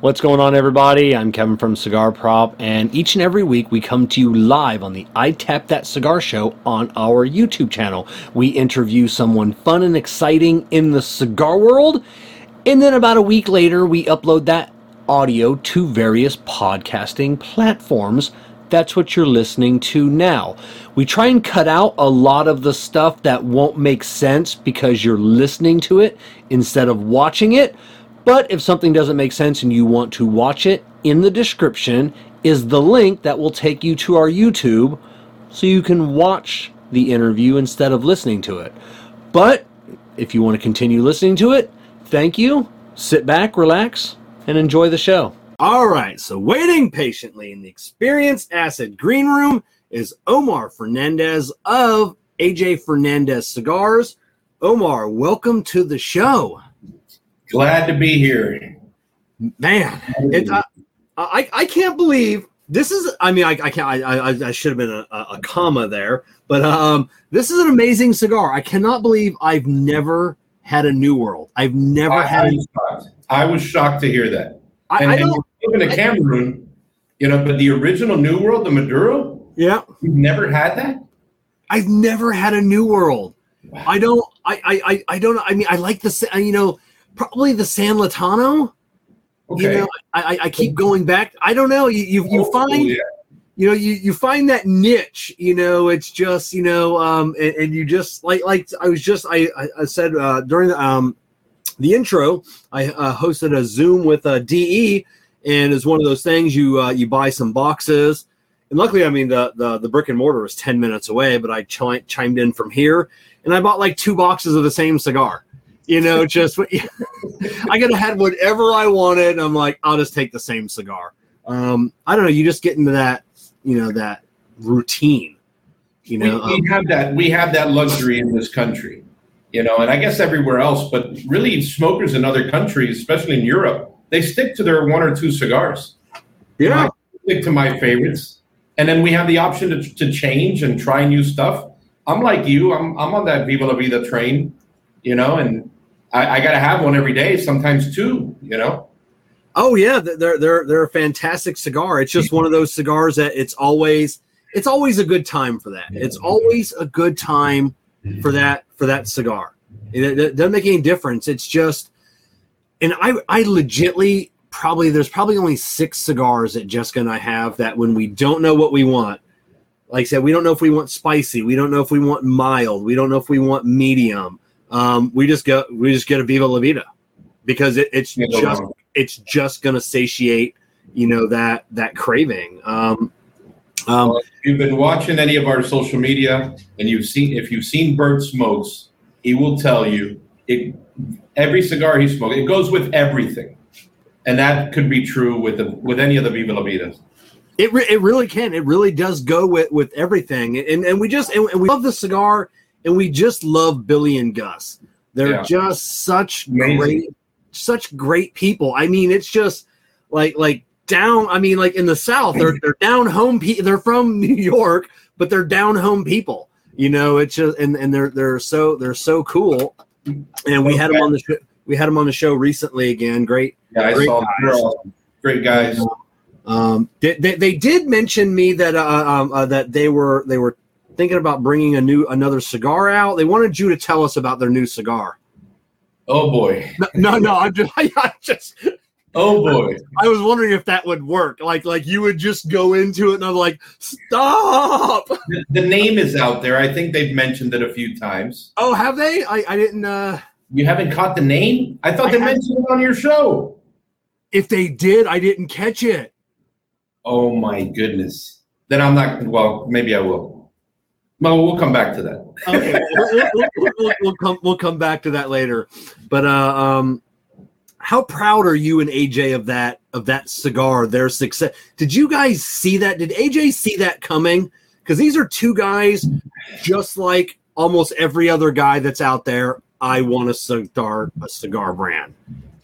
What's going on, everybody? I'm Kevin from Cigar Prop, and each and every week we come to you live on the I'd Tap That Cigar Show on our YouTube channel. We interview someone fun and exciting in the cigar world, and then about a week later, we upload that audio to various podcasting platforms. That's what you're listening to now. We try and cut out a lot of the stuff that won't make sense because you're listening to it instead of watching it. But if something doesn't make sense and you want to watch it, in the description is the link that will take you to our YouTube so you can watch the interview instead of listening to it. But if you want to continue listening to it, thank you. Sit back, relax, and enjoy the show. All right, so waiting patiently in the experienced acid green room is Omar Fernandez of AJ Fernandez Cigars. Omar, welcome to the show. Glad to be here. Man, it, uh, I, I can't believe this is. I mean, I, I can't. I, I, I should have been a, a, comma there, but um, this is an amazing cigar. I cannot believe I've never had a New World. I've never I, had. I was, shocked. I was shocked to hear that. I, and, I don't. living in Cameroon, you know, but the original New World, the Maduro, Yeah, you've never had that. I've never had a New World. Wow. I don't. I, I, I, I don't. I mean, I like the. You know, probably the San Lotano. Okay. You know, I, I- keep going back. I don't know. You, you, you Oh, find. yeah. you know you, you find that niche you know it's just you know um and, and you just like like i was just i i, I said uh during the um the intro i uh, hosted a zoom with a de and it's one of those things you uh, you buy some boxes and luckily i mean the the, the brick and mortar was 10 minutes away but i chi- chimed in from here and i bought like two boxes of the same cigar you know just i could have had whatever i wanted i'm like i'll just take the same cigar um i don't know you just get into that you know that routine you We, know we um, have that. We have that luxury in this country, you know, and I guess everywhere else. But really, smokers in other countries, especially in Europe, they stick to their one or two cigars. yeah I stick to my favorites, and then we have the option to, to change and try new stuff. I'm like you. I'm I'm on that Viva la Vida train, you know, and I, I got to have one every day, sometimes two, you know. oh yeah they're they're they're a fantastic cigar. It's just one of those cigars that it's always it's always a good time for that. It's always a good time for that for that cigar. It, it doesn't make any difference. It's just and i i legitly probably there's probably only six cigars that jessica and i have that when we don't know what we want like i said we don't know if we want spicy we don't know if we want mild we don't know if we want medium um, we just go we just get a viva la vida because it, it's just it's just going to satiate you know that that craving um um Well, if you've been watching any of our social media and you've seen if you've seen Bert smokes, he will tell you it every cigar he smokes, it goes with everything. And that could be true with the with any of the Viva La Vidas. it, re- it really can it really does go with with everything and and we just and we love the cigar and we just love billy and gus they're Yeah. just such Amazing. great such great people i mean it's just like like down i mean like in the south they're they're down home pe- they're from new york but they're down home people you know it's just and and they're they're so they're so cool and we had them on the show we had them on the show recently again great Yeah, I Great saw guys. great guys. um, they, they, they did mention me that uh, um, uh, that they were they were thinking about bringing a new another cigar out. They wanted you to tell us about their new cigar. Oh boy. No, no, no I'm just, I, just Oh boy. I was wondering if that would work. Like like you would just go into it and I'm like, stop. The, the name is out there. I think they've mentioned it a few times. Oh, have they? I, I didn't. uh You haven't caught the name? I thought I they mentioned it on your show. If they did, I didn't catch it. Oh my goodness. Then I'm not well, maybe I will. Well, we'll come back to that. okay, we'll, we'll- we'll- we'll- come we'll come back to that later. But uh, um, how proud are you and AJ of that of that cigar? Their success. Did you guys see that? Did AJ see that coming? Because these are two guys, just like almost every other guy that's out there. I want a cigar a cigar brand,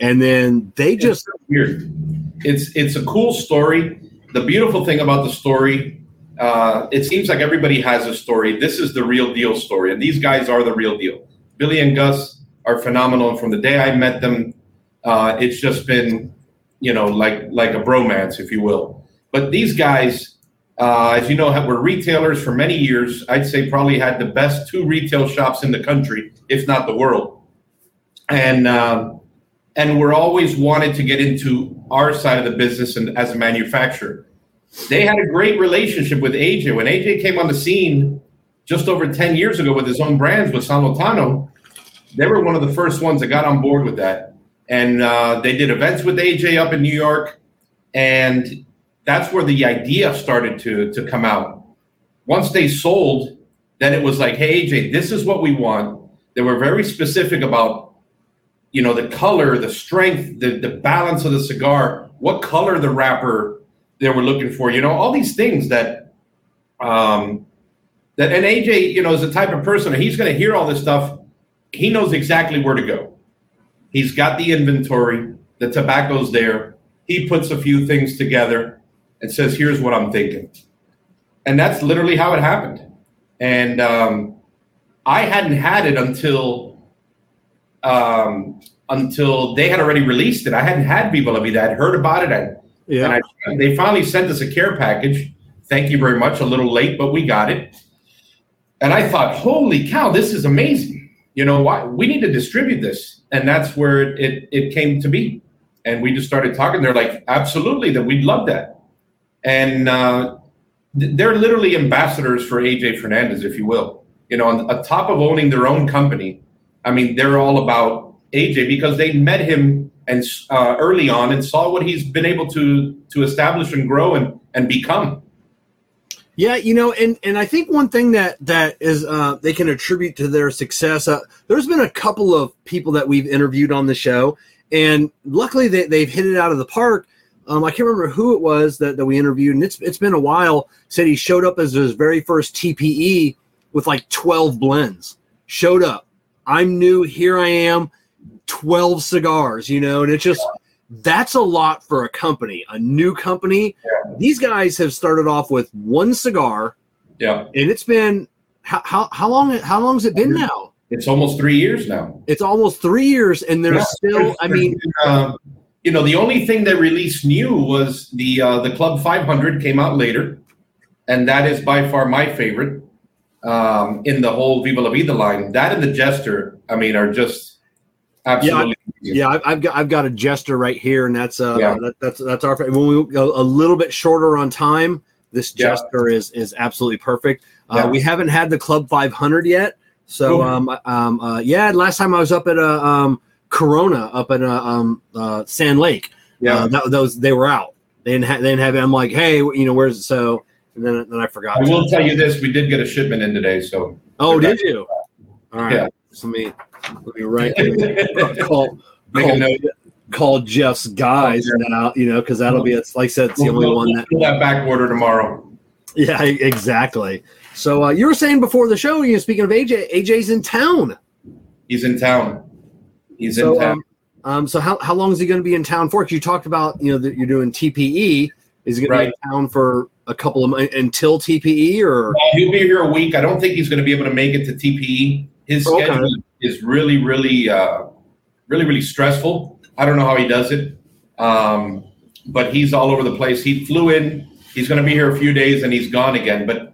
and then they just weird. It's it's a cool story. The beautiful thing about the story, uh, it seems like everybody has a story. This is the real deal story, and these guys are the real deal. Billy and Gus are phenomenal, and from the day I met them, uh, it's just been, you know, like like a bromance, if you will. But these guys, uh, as you know, were retailers for many years. I'd say probably had the best two retail shops in the country, if not the world. And um, and we're always wanted to get into our side of the business and as a manufacturer. They had a great relationship with AJ. When AJ came on the scene just over 10 years ago with his own brands with San Lotano, they were one of the first ones that got on board with that. And uh, they did events with AJ up in New York. And that's where the idea started to, to come out. Once they sold, then it was like, hey, AJ, this is what we want. They were very specific about you know the color the strength the, the balance of the cigar what color the wrapper they were looking for you know all these things that um that and aj you know is the type of person he's going to hear all this stuff he knows exactly where to go he's got the inventory the tobacco's there he puts a few things together and says here's what i'm thinking and that's literally how it happened and um, i hadn't had it until um, until they had already released it. I hadn't had Viva La Vida. I'd heard about it. I, yeah. And I, they finally sent us a care package. Thank you very much. A little late, but we got it. And I thought, holy cow, this is amazing. You know, why we need to distribute this. And that's where it, it came to be. And we just started talking. They're like, absolutely, that we'd love that. And uh, they're literally ambassadors for AJ Fernandez, if you will. You know, on, on top of owning their own company, I mean, they're all about AJ because they met him and uh, early on and saw what he's been able to to establish and grow and and become. Yeah, you know, and and I think one thing that that is uh, they can attribute to their success. Uh, there's been a couple of people that we've interviewed on the show, and luckily they, they've hit it out of the park. Um, I can't remember who it was that, that we interviewed, and it's it's been a while. Said he showed up as his very first TPE with like 12 blends. Showed up, I'm new. Here I am, 12 cigars, you know, and it's just that's a lot for a company, a new company. Yeah. These guys have started off with one cigar. Yeah. And it's been how, how, how long how long has it been now? It's almost three years now. It's almost three years, and there's yeah. still. I mean, uh, you know, the only thing they released new was the uh, the Club 500 came out later, and that is by far my favorite um, in the whole Viva La Vida line. That and the Jester, I mean, are just absolutely. Yeah, yeah I've got I've got a Jester right here, and that's uh yeah. that, that's that's our when we go a little bit shorter on time. This Jester yeah. is is absolutely perfect. Uh, yeah. We haven't had the Club 500 yet, so um um uh, yeah. Last time I was up at a um Corona up at a um uh, Sand Lake. Yeah, uh, that, those they were out. They didn't have they didn't have it. I'm like, hey, you know, where's so and then then I forgot. I will tell you this: we did get a shipment in today. So. Oh, did you? All right. Yeah. Let me let me write. call call, call Jeff's guys now. You know, because that'll be it's like I said, it's the only one that that back order tomorrow. Yeah, exactly. So uh, you were saying before the show, you know, speaking of AJ, AJ's in town. He's in town. He's so, in town. Um, um, so how, how long is he going to be in town for? Because you talked about you know that you're doing TPE. Is he going right. to be in town for a couple of months until TPE or? Well, he'll be here a week. I don't think he's going to be able to make it to TPE. His okay. schedule is really, really, uh, really, really stressful. I don't know how he does it, um, but he's all over the place. He flew in. He's going to be here a few days and he's gone again. But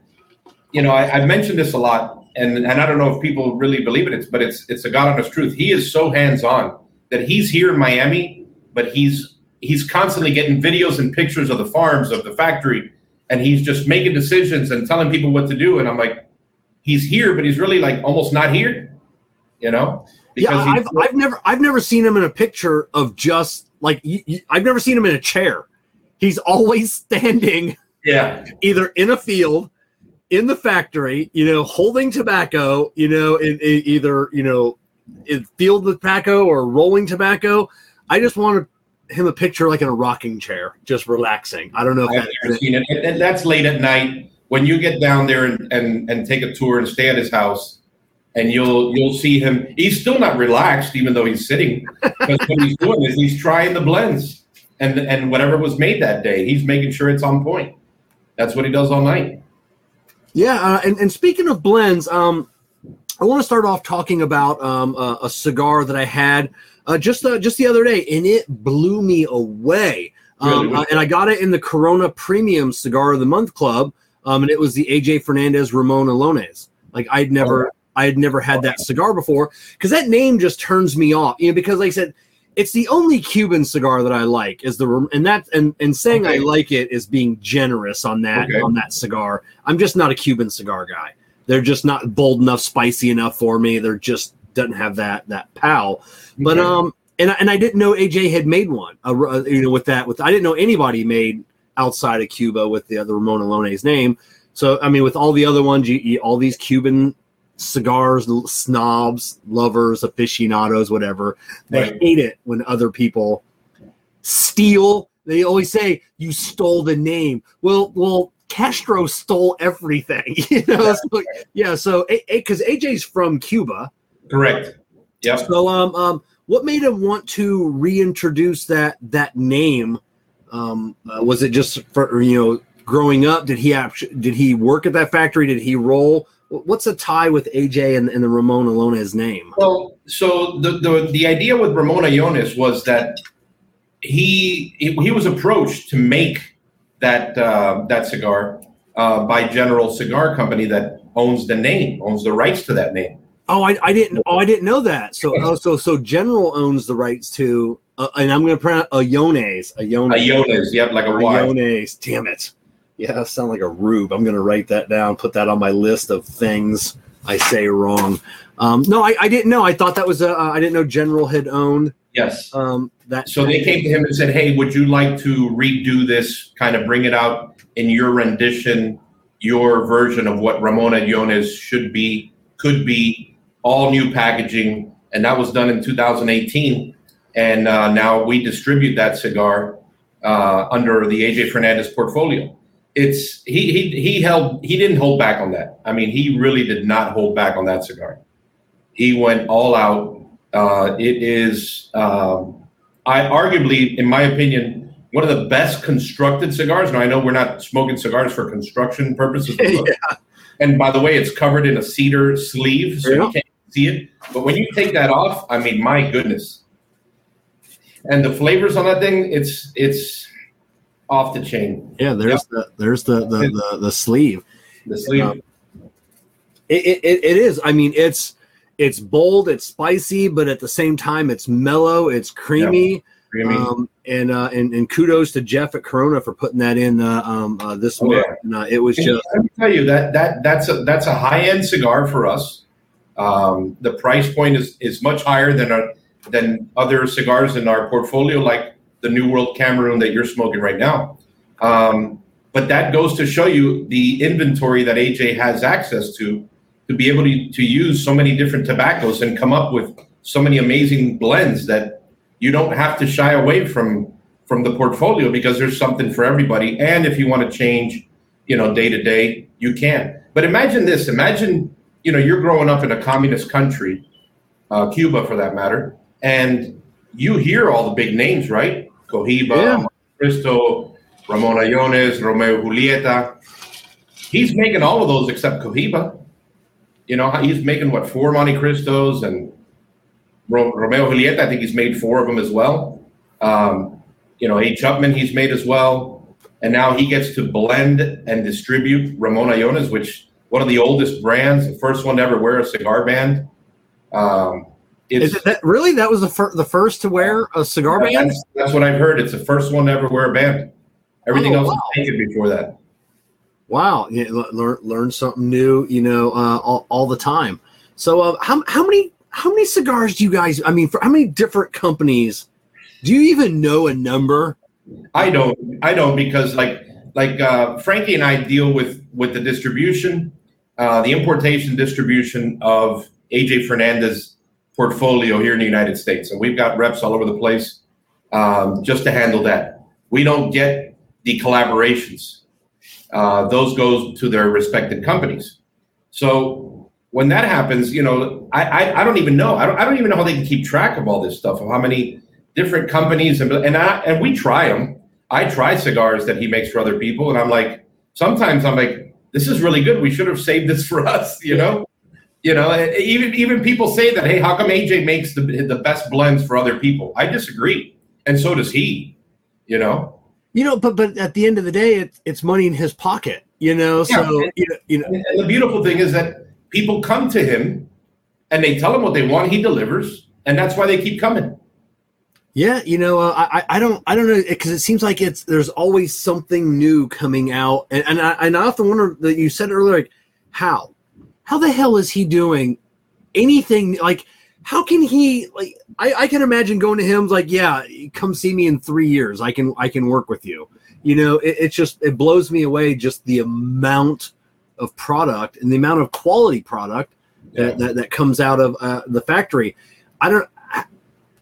you know, I, have mentioned this a lot, and and I don't know if people really believe it, but it's it's a God honest truth. He is so hands on that he's here in Miami, but he's he's constantly getting videos and pictures of the farms of the factory and he's just making decisions and telling people what to do. And I'm like, he's here, but he's really like almost not here, you know? Because yeah, I've, I've never I've never seen him in a picture of just like I've never seen him in a chair. He's always standing, yeah, either in a field, in the factory, you know, holding tobacco, you know, in, in either you know, in field with tobacco or rolling tobacco. I just want to him a picture like in a rocking chair, just relaxing. I don't know if I've never seen it. And that's late at night when you get down there and, and, and take a tour and stay at his house. And you'll you'll see him. He's still not relaxed, even though he's sitting. Because what he's doing is he's trying the blends and and whatever was made that day, he's making sure it's on point. That's what he does all night. Yeah, uh, and, and speaking of blends, um, I want to start off talking about um, a, a cigar that I had uh, just uh, just the other day, and it blew me away. Um, really? uh, and I got it in the Corona Premium Cigar of the Month Club, um, and it was the AJ Fernandez Ramon Allones. Like I'd never, oh. I had never had that cigar before because that name just turns me off. You know, because like I said, it's the only Cuban cigar that I like is the and that and and saying okay. I like it is being generous on that okay. on that cigar. I'm just not a Cuban cigar guy. They're just not bold enough, spicy enough for me. They're just doesn't have that that pow. But okay. um, and and I didn't know AJ had made one. Uh, you know, with that, with I didn't know anybody made outside of Cuba with the other Ramon Alone's name. So I mean, with all the other ones, you, you, all these Cuban cigars, snobs, lovers, aficionados, whatever, they right. hate it when other people steal. They always say you stole the name. Well, well, Castro stole everything. You know, yeah. So, yeah. So because AJ's from Cuba, correct. Yeah. So um um, what made him want to reintroduce that that name? Um, uh, was it just for you know growing up? Did he actually did he work at that factory? Did he roll? What's a tie with AJ and, and the Ramon Allones name? Well, so the, the the idea with Ramon Allones was that he he was approached to make that uh, that cigar uh, by General Cigar Company that owns the name, owns the rights to that name. Oh, I, I didn't. Oh, I didn't know that. So, oh, so so General owns the rights to, uh, and I'm going to pronounce Iones. Iones. Iones. Yep, like a Y. Iones. Damn it. Yeah, that sound like a rube. I'm going to write that down. Put that on my list of things I say wrong. Um, no, I, I didn't know. I thought that was a. Uh, I didn't know General had owned. Yes. Um, that. So they came to him and said, "Hey, would you like to redo this? Kind of bring it out in your rendition, your version of what Ramon Iones should be, could be, all new packaging." And that was done in 2018. And uh, now we distribute that cigar uh, under the AJ Fernandez portfolio. It's he he he held he didn't hold back on that. I mean, he really did not hold back on that cigar. He went all out. Uh, it is, um, I arguably, in my opinion, one of the best constructed cigars. Now I know we're not smoking cigars for construction purposes. yeah. And by the way, it's covered in a cedar sleeve, so yeah. you can't see it. But when you take that off, I mean, my goodness. And the flavors on that thing, it's it's off the chain. Yeah, there's yep. the there's the the, the, the sleeve. The sleeve. Um, it, it, it is. I mean, it's it's bold, it's spicy, but at the same time, it's mellow, it's creamy. Yep. Creamy. Um, and, uh, and and kudos to Jeff at Corona for putting that in uh, um, uh, this oh, month. Yeah. And, uh, it was just. Let me tell you that that that's a that's a high end cigar for us. Um, the price point is is much higher than a, than other cigars in our portfolio, like the New World Cameroon that you're smoking right now. Um, but that goes to show you the inventory that AJ has access to to be able to, to use so many different tobaccos and come up with so many amazing blends that you don't have to shy away from from the portfolio because there's something for everybody. And if you want to change, you know, day to day, you can. But imagine this: imagine you know you're growing up in a communist country, uh, Cuba for that matter, and you hear all the big names, right? Cohiba, yeah. Cristo, Ramon Allones, Romeo Julieta. He's making all of those except Cohiba. You know, he's making what four Monte Cristos and Romeo Julieta. I think he's made four of them as well. Um, you know, H. Upmann he's made as well, and now he gets to blend and distribute Ramon Alones, which one of the oldest brands, the first one to ever wear a cigar band. Um, is it that really? That was the fir- the first to wear a cigar yeah, band. That's, that's, what I've heard. It's the first one to ever wear a band. Everything oh, else wow. was taken before that. Wow, yeah, learn learn something new, you know, uh, all, all the time. So, uh, how how many how many cigars do you guys? I mean, for how many different companies? Do you even know a number? I don't. I don't because like like uh, Frankie and I deal with with the distribution, uh, the importation distribution of AJ Fernandez portfolio here in the United States, and we've got reps all over the place um, just to handle that. We don't get the collaborations; uh, those go to their respected companies. So when that happens, you know, I, I, I don't even know. I don't, I don't even know how they can keep track of all this stuff of how many different companies and and I, and we try them. I try cigars that he makes for other people, and I'm like, sometimes I'm like, this is really good. We should have saved this for us, you know. You know, e- even even people say that. Hey, how come AJ makes the the best blends for other people? I disagree, and so does he. You know, You know, but but at the end of the day, it's it's money in his pocket. You know, so Yeah. you know, you know, and and the beautiful thing is that people come to him, and they tell him what they want. He delivers, and that's why they keep coming. Yeah, you know, uh, I I don't I don't know because it seems like it's there's always something new coming out, and and I, and I often wonder that you said earlier, like how how the hell is he doing anything like how can he like I, I can imagine going to him like yeah come see me in three years I can I can work with you you know it, it's just it blows me away just the amount of product and the amount of quality product that, that, that comes out of uh, the factory. I don't.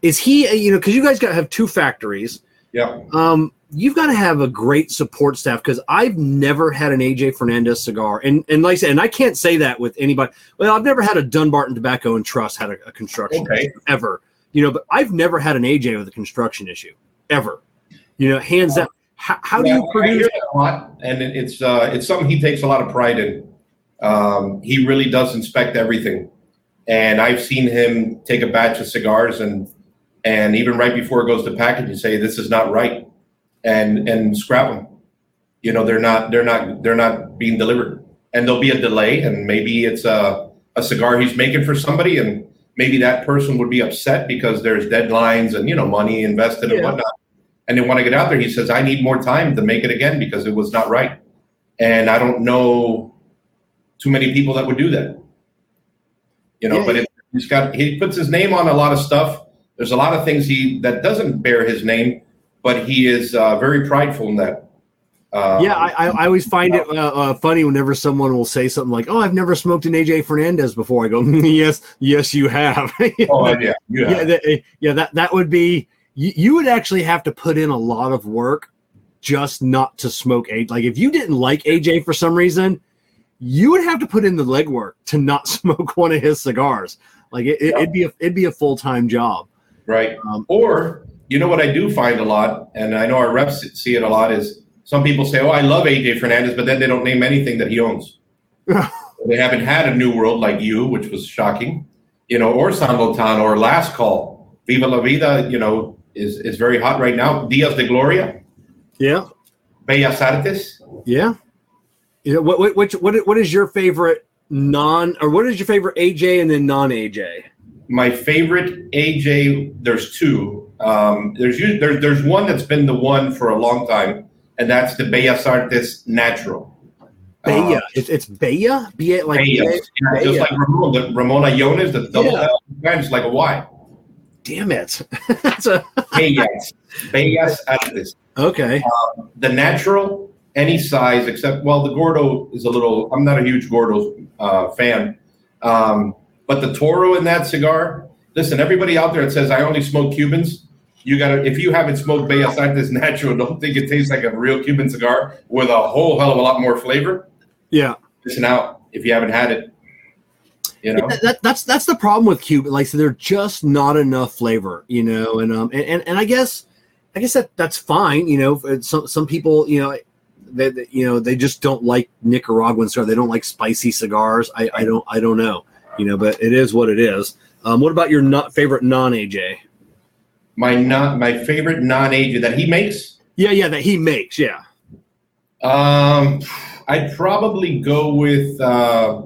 Is he? You know, because you guys got have two factories. Yeah. Um, you've got to have a great support staff because I've never had an AJ Fernandez cigar, and and like I said, and I can't say that with anybody. Well, I've never had a Dunbarton Tobacco and Trust had a, a construction Okay. issue ever. You know, but I've never had an AJ with a construction issue ever. You know, hands down. How, how do you produce? that a lot, and it's uh, it's something he takes a lot of pride in. Um, he really does inspect everything, and I've seen him take a batch of cigars and and even right before it goes to package, and say this is not right, and and scrap them. You know they're not they're not they're not being delivered, and there'll be a delay, and maybe it's a a cigar he's making for somebody, and maybe that person would be upset because there's deadlines and you know money invested and whatnot and they want to get out there. He says, I need more time to make it again because it was not right. And I don't know too many people that would do that. You know, Yeah, but it, he's got he puts his name on a lot of stuff. There's a lot of things he that doesn't bear his name, but he is uh, very prideful in that. Uh, Yeah, I, I, always find it uh, uh, funny whenever someone will say something like, "Oh, I've never smoked an AJ Fernandez before." I go, "Yes, yes, you have." oh yeah, have. yeah, that, yeah, that that would be. You, you would actually have to put in a lot of work just not to smoke AJ. Like if you didn't like AJ for some reason, you would have to put in the legwork to not smoke one of his cigars. Like it, it, would be a it'd be a full time job. right? Um, Or you know what I do find a lot, and I know our reps see it a lot is some people say, "Oh, I love AJ Fernandez," but then they don't name anything that he owns. they haven't had a New World like you, which was shocking, you know, or San Lotan or Last Call. Viva la Vida, you know, is is very hot right now. Dias de Gloria, Yeah, Bellas Artes. yeah. You know what? What? Which? What? What is your favorite non or what is your favorite AJ and then non AJ? My favorite AJ, there's two. Um, there's there, there's one that's been the one for a long time, and that's the Bellas Artes Natural. Baya. Uh, it's it's Baya. B A like Bellas. B-A- Yeah, just like Ramon, the Ramon Iones, the double Yeah. L, it's like a Y. Damn it. That's a Bellas. Bellas Artes. okay. The natural, any size except, well, the Gordo is a little, I'm not a huge Gordo uh, fan. Um, but the Toro in that cigar, listen, everybody out there that says, I only smoke Cubans, you gotta, if you haven't smoked Bellas Artes natural, don't think it tastes like a real Cuban cigar with a whole hell of a lot more flavor. Yeah. Listen out if you haven't had it. You know? That, that- that's that's the problem with Cuban. Like so they're just not enough flavor, you know. And um and, and, and I guess I guess that that's fine. You know, some some people, you know, they, they- you know they just don't like Nicaraguan cigar. They don't like spicy cigars. I, I don't I don't know. You know, but it is what it is. Um, what about your not favorite non AJ? My not my favorite non-AJ that he makes. Yeah, yeah, that he makes. Yeah. Um, I'd probably go with uh,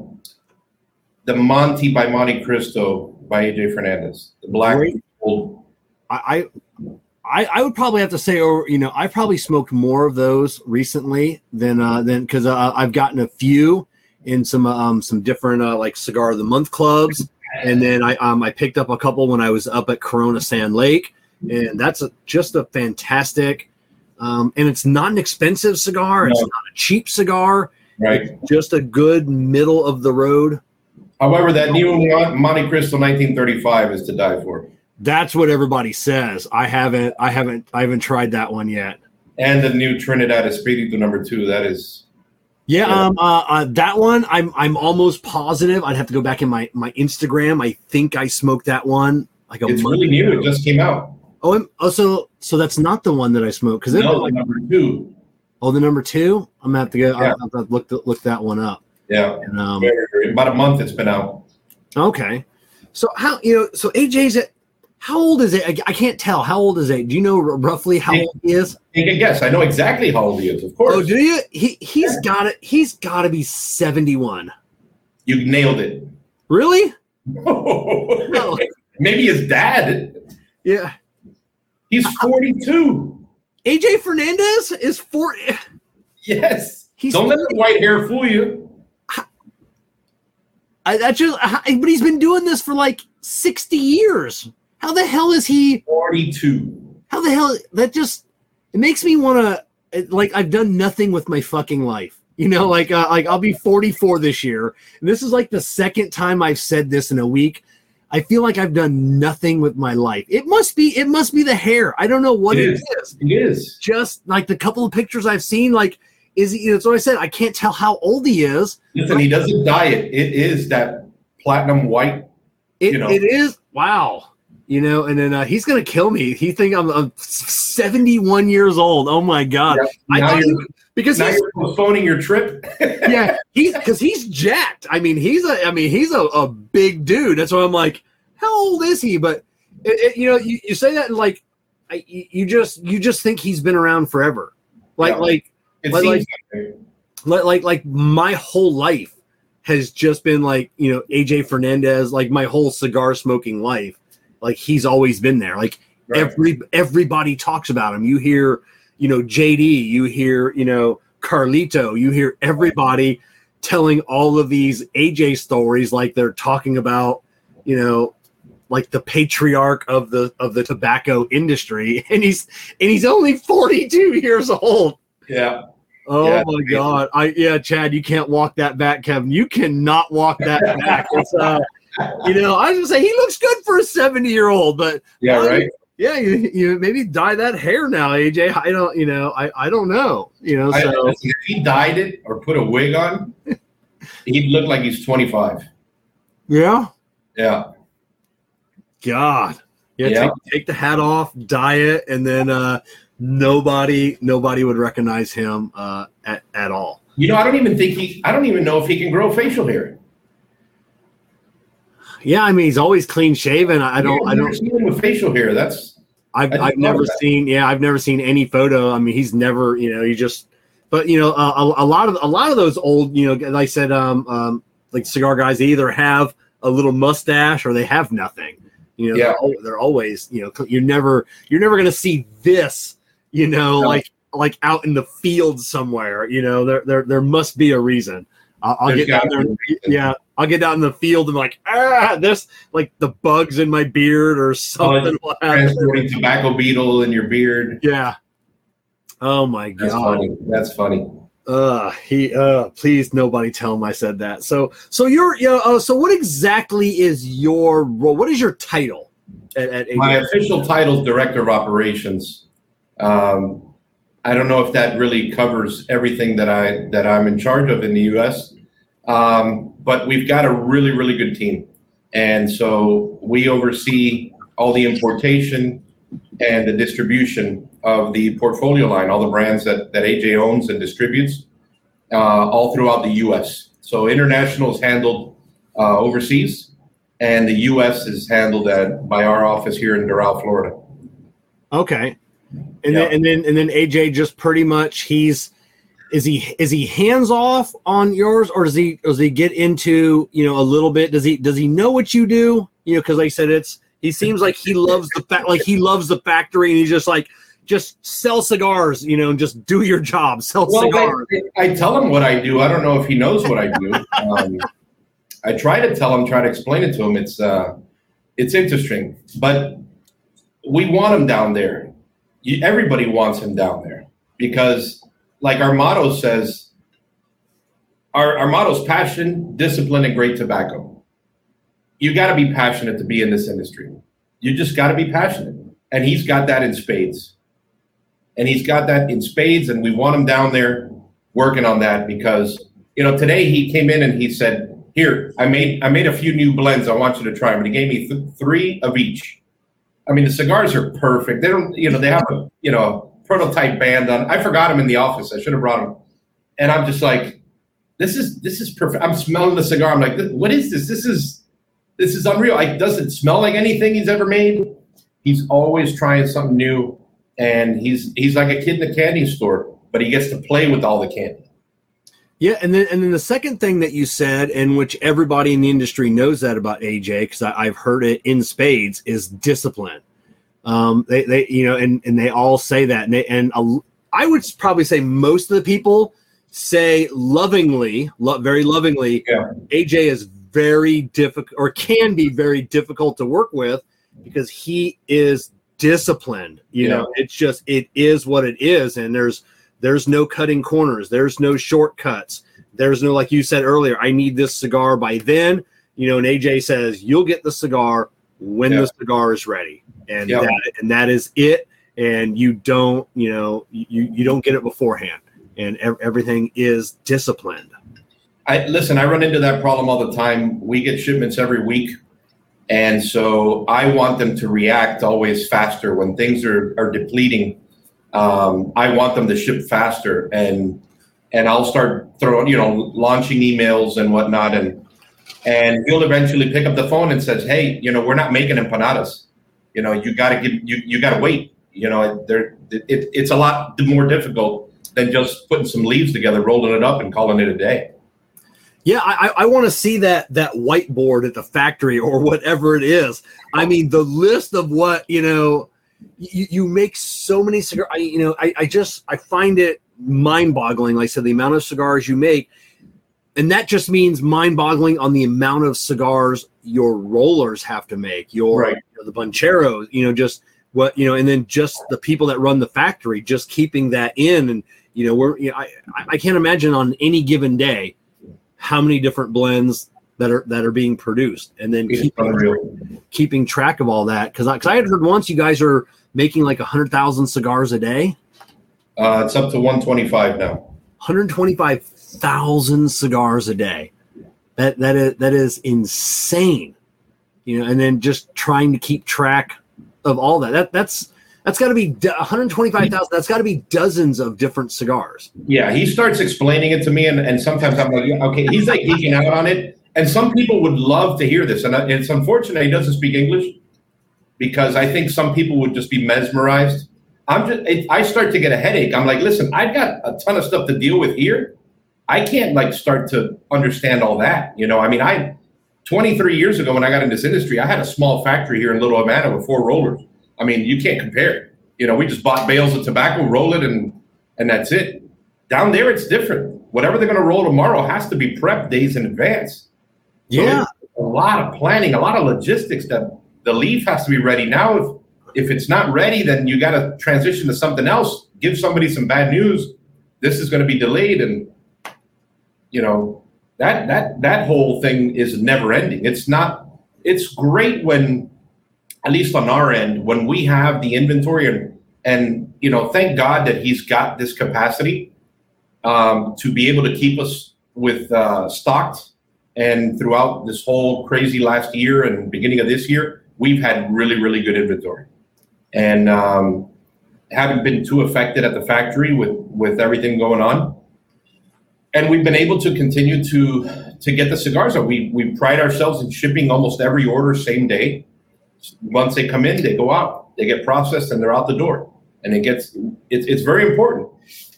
the Monty by Monte Cristo by AJ Fernandez, the black Great. gold. I, I I would probably have to say, or you know, I probably smoked more of those recently than uh, than because uh, I've gotten a few in some um some different uh, like cigar of the month clubs, and then I um I picked up a couple when I was up at Corona Sand Lake, and that's a, just a fantastic. Um, and it's not an expensive cigar. It's not a cheap cigar. Right. Just a good middle of the road. However, that new Monte Cristo 1935 is to die for, That's what everybody says. I haven't. I haven't. I haven't tried that one yet. and the new Trinidad Espiritu number two. That is Yeah, Yeah. um, uh, uh, that one I'm I'm almost positive. I'd have to go back in my my Instagram. I think I smoked that one like a it's month. really new. ago. It just came out. oh, I'm, oh, so so that's not the one that I smoked because No, like number two. oh the number two. I'm gonna have to go. Yeah. I'll have to look the, look that one up. Yeah, And, um, about a month it's been out. Okay. So how you know? So AJ's at how old is it? I, I can't tell. How old is it? Do you know roughly how Yeah. old he is? Take a guess. I know exactly how old he is. Of oh, course. Oh, do you? He he's got it. He's got to be seventy one. you nailed it. Really? No. Maybe his dad. Yeah. He's uh, uh, 42. AJ Fernandez is four. Eh. Yes. He's Don't let the white hair fool you. I, that just. I- But he's been doing this for like sixty years. How the hell is he? 42. How the hell? That just. It makes me want to. Like I've done nothing with my fucking life. You know, like uh, like I'll be 44 this year, and this is like the second time I've said this in a week. I feel like I've done nothing with my life. It must be it must be the hair. I don't know what It it is. is. He is. Just like the couple of pictures I've seen, like is he? That's what I said. I can't tell how old he is. Listen, he doesn't dye it. It is that platinum white. It, You know. it is wow. You know, and then uh, he's gonna kill me. He think I'm, I'm 71 years old. Oh my god! I Now he- because now he's you're postponing your trip. yeah, he's because he's jacked. I mean, he's a I mean, he's a, a big dude. That's why I'm like, how old is he? But it, it- you know, you, you say that and like, I, you just you just think he's been around forever. Like Yeah. like seems like- like like like my whole life has just been like you know AJ Fernandez. Like my whole cigar smoking life, like he's always been there. Like Right. every everybody talks about him. You hear, you know, JD, you hear, you know, Carlito, you hear everybody telling all of these AJ stories like they're talking about, you know, like the patriarch of the of the tobacco industry and he's and he's only 42 years old. yeah. Oh Yeah, my god. I yeah, Chad, you can't walk that back, Kevin. You cannot walk that back. It's uh you know, I was gonna say he looks good for a 70 year old, but Yeah, right. yeah, you, you maybe dye that hair now, AJ. I don't, you know, I, I don't know, you know. So listen, if he dyed it or put a wig on, he'd look like he's 25. yeah, Yeah. God, yeah. Yeah. Take, take the hat off, dye it, and then uh, nobody nobody would recognize him uh, at at all. You know, I don't even think he, I don't even know if he can grow facial hair. Yeah, I mean, he's always clean shaven. I, I don't, I I've don't, see him with facial hair. That's, I've, I I've never seen. Yeah, I've never seen any photo. I mean, he's never, you know, he just. But you know, uh, a, a lot of a lot of those old, you know, like I said, um, um, like cigar guys, they either have a little mustache or they have nothing. You know, Yeah. they're, they're always, you know, you're never, you're never going to see this, you know, No. like like out in the field somewhere. You know, there there there must be a reason. I'll, I'll get down there. and- yeah, I'll get down in the field and like ah, this like the bugs in my beard or something. happen. transporting tobacco beetle in your beard. Yeah. Oh my That's god. funny. That's funny. Uh he uh please nobody tell him I said that. So so you're you know, uh, so what exactly is your role? What is your title at, at My AJ? official title is Director of Operations. Um, I don't know if that really covers everything that I that I'm in charge of in the U.S. Um, but we've got a really really good team, and so we oversee all the importation and the distribution of the portfolio line, all the brands that that AJ owns and distributes, uh, all throughout the U.S. So international is handled uh, overseas, and the U.S. is handled at by our office here in Doral, Florida. Okay. And Yeah. then and then and then AJ just pretty much he's is he is he hands off on yours or does he does he get into you know a little bit does he does he know what you do you know because like I said it's he seems like he loves the fact like he loves the factory and he's just like just sell cigars you know and just do your job sell Well, cigars I, I tell him what I do. I don't know if he knows what I do. Um, I try to tell him, try to explain it to him. It's uh, it's interesting, but we want him down there. Everybody wants him down there because, like our motto says, our our motto is passion, discipline, and great tobacco. You got to be passionate to be in this industry. You just got to be passionate, and he's got that in spades. And he's got that in spades and we want him down there working on that because you know today he came in and he said here i made i made a few new blends. I want you to try them and he gave me th- three of each. I mean the cigars are perfect. They don't you know they have a you know prototype band on i forgot him in the office i should have brought him and i'm just like this is this is perfect i'm smelling the cigar i'm like what is this this is this is unreal. It doesn't smell like anything he's ever made. He's always trying something new, and he's he's like a kid in a candy store, but he gets to play with all the candy. Yeah, and then and then the second thing that you said, and which everybody in the industry knows that about AJ, because I've heard it in spades, is discipline. Um, they, they, you know, and and they all say that, and they, and a, I would probably say most of the people say lovingly, lo- very lovingly, yeah. AJ is very difficult or can be very difficult to work with because he is disciplined. You yeah. know, it's just it is what it is, and there's there's no cutting corners, there's no shortcuts, there's no like you said earlier. I need this cigar by then. You know, and AJ says you'll get the cigar when yeah. the cigar is ready, and yeah. that and that is it. And you don't, you know, you you don't get it beforehand, and everything is disciplined. I listen. I run into that problem all the time. We get shipments every week, and so I want them to react always faster when things are are depleting. Um, I want them to ship faster, and and I'll start throwing, you know, launching emails and whatnot, and and he'll eventually pick up the phone and says, "Hey, you know, we're not making empanadas. You know, you got to give you you got to wait. You know, there it, it's a lot more difficult than just putting some leaves together, rolling it up, and calling it a day." Yeah, I, I want to see that that whiteboard at the factory or whatever it is. I mean, the list of what you know, you, you make so many cigars. I, you know, I, I just I find it mind-boggling. Like I said, the amount of cigars you make, and that just means mind-boggling on the amount of cigars your rollers have to make. Your right. you know, the Bancheros, you know, just what you know, and then just the people that run the factory, just keeping that in, and you know, we're you know, I I can't imagine on any given day how many different blends that are that are being produced, and then keeping, keeping track of all that. Because I, cause I had heard once you guys are making like a hundred thousand cigars a day. Uh, it's up to one twenty five now. One hundred twenty five thousand cigars a day. That that is that is insane. You know, and then just trying to keep track of all that. That that's that's got to be 125,000. That's got to be dozens of different cigars. Yeah, he starts explaining it to me, and, and sometimes I'm like, okay, he's like geeking out on it. And some people would love to hear this, and uh, it's unfortunate he doesn't speak English because I think some people would just be mesmerized. I'm just, it, I start to get a headache. I'm like, listen, I've got a ton of stuff to deal with here. I can't like start to understand all that. You know, I mean, I 23 years ago when I got in this industry, I had a small factory here in Little Havana with four rollers I mean, you can't compare. You know, we just bought bales of tobacco, roll it, and and that's it. Down there, it's different. Whatever they're going to roll tomorrow has to be prepped days in advance. So yeah, a lot of planning, a lot of logistics. That the leaf has to be ready now. If if it's not ready, then you got to transition to something else. Give somebody some bad news. This is going to be delayed, and you know that that that whole thing is never ending. It's not. It's great when at least on our end, when we have the inventory and and you know, thank God that he's got this capacity um, to be able to keep us with uh, stocked. And throughout this whole crazy last year and beginning of this year, we've had really, really good inventory, and um, haven't been too affected at the factory with with everything going on. And we've been able to continue to to get the cigars out. We we pride ourselves in shipping almost every order same day once they come in, they go out, they get processed, and they're out the door. And it gets it's it's very important.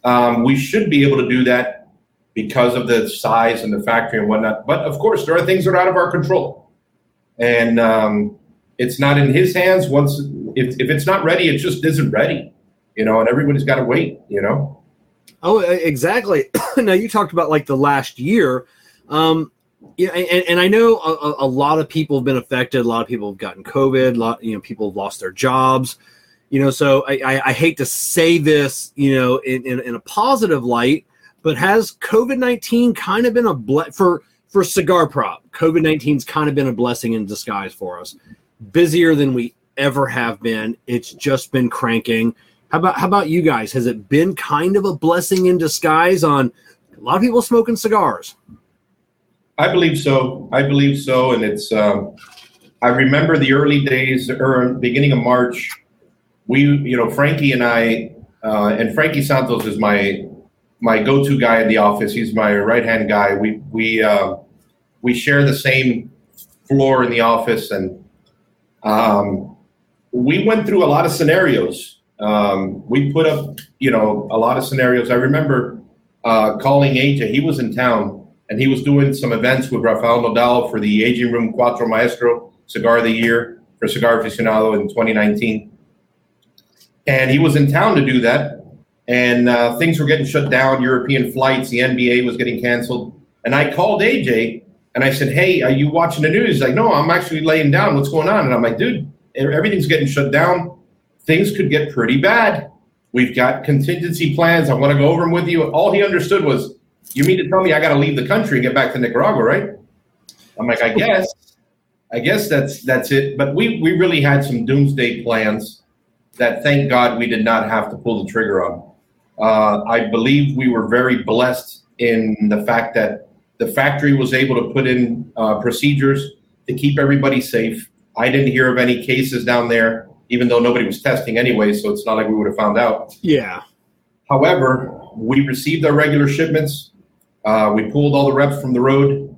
Um, we should be able to do that because of the size and the factory and whatnot. But of course, there are things that are out of our control, and um, it's not in his hands. Once if if it's not ready, it just isn't ready, you know. And everybody's got to wait, you know. Oh, exactly. now you talked about like the last year. Um, yeah, and, and I know a, a, lot of people have been affected. A lot of people have gotten COVID. A lot, you know, people have lost their jobs. You know, so I, I, I hate to say this, you know, in, in, in a positive light, but has COVID nineteen kind of been a ble- for for Cigar Prop? COVID 19's kind of been a blessing in disguise for us. Busier than we ever have been. It's just been cranking. How about how about you guys? Has it been kind of a blessing in disguise on a lot of people smoking cigars? I believe so. I believe so, and it's. Um, I remember the early days, or beginning of March. We, you know, Frankie and I, uh, and Frankie Santos is my my go-to guy in the office. He's my right-hand guy. We we uh, we share the same floor in the office, and um, we went through a lot of scenarios. Um, we put up, you know, a lot of scenarios. I remember uh, calling AJ. He was in town and he was doing some events with Rafael Nodal for the Aging Room Quattro Maestro Cigar of the Year for Cigar Aficionado in 2019. And he was in town to do that. And uh, things were getting shut down, European flights, the NBA was getting canceled. And I called AJ and I said, Hey, are you watching the news? He's like, No, I'm actually laying down. What's going on? And I'm like, Dude, everything's getting shut down. Things could get pretty bad. We've got contingency plans. I want to go over them with you. All he understood was, You mean to tell me I got to leave the country and get back to Nicaragua, right? I'm like, I guess. I guess that's that's it. But we we really had some doomsday plans that thank God we did not have to pull the trigger on. Uh, I believe we were very blessed in the fact that the factory was able to put in uh, procedures to keep everybody safe. I didn't hear of any cases down there, even though nobody was testing anyway, so it's not like we would have found out. Yeah. However, we received our regular shipments. Uh, we pulled all the reps from the road.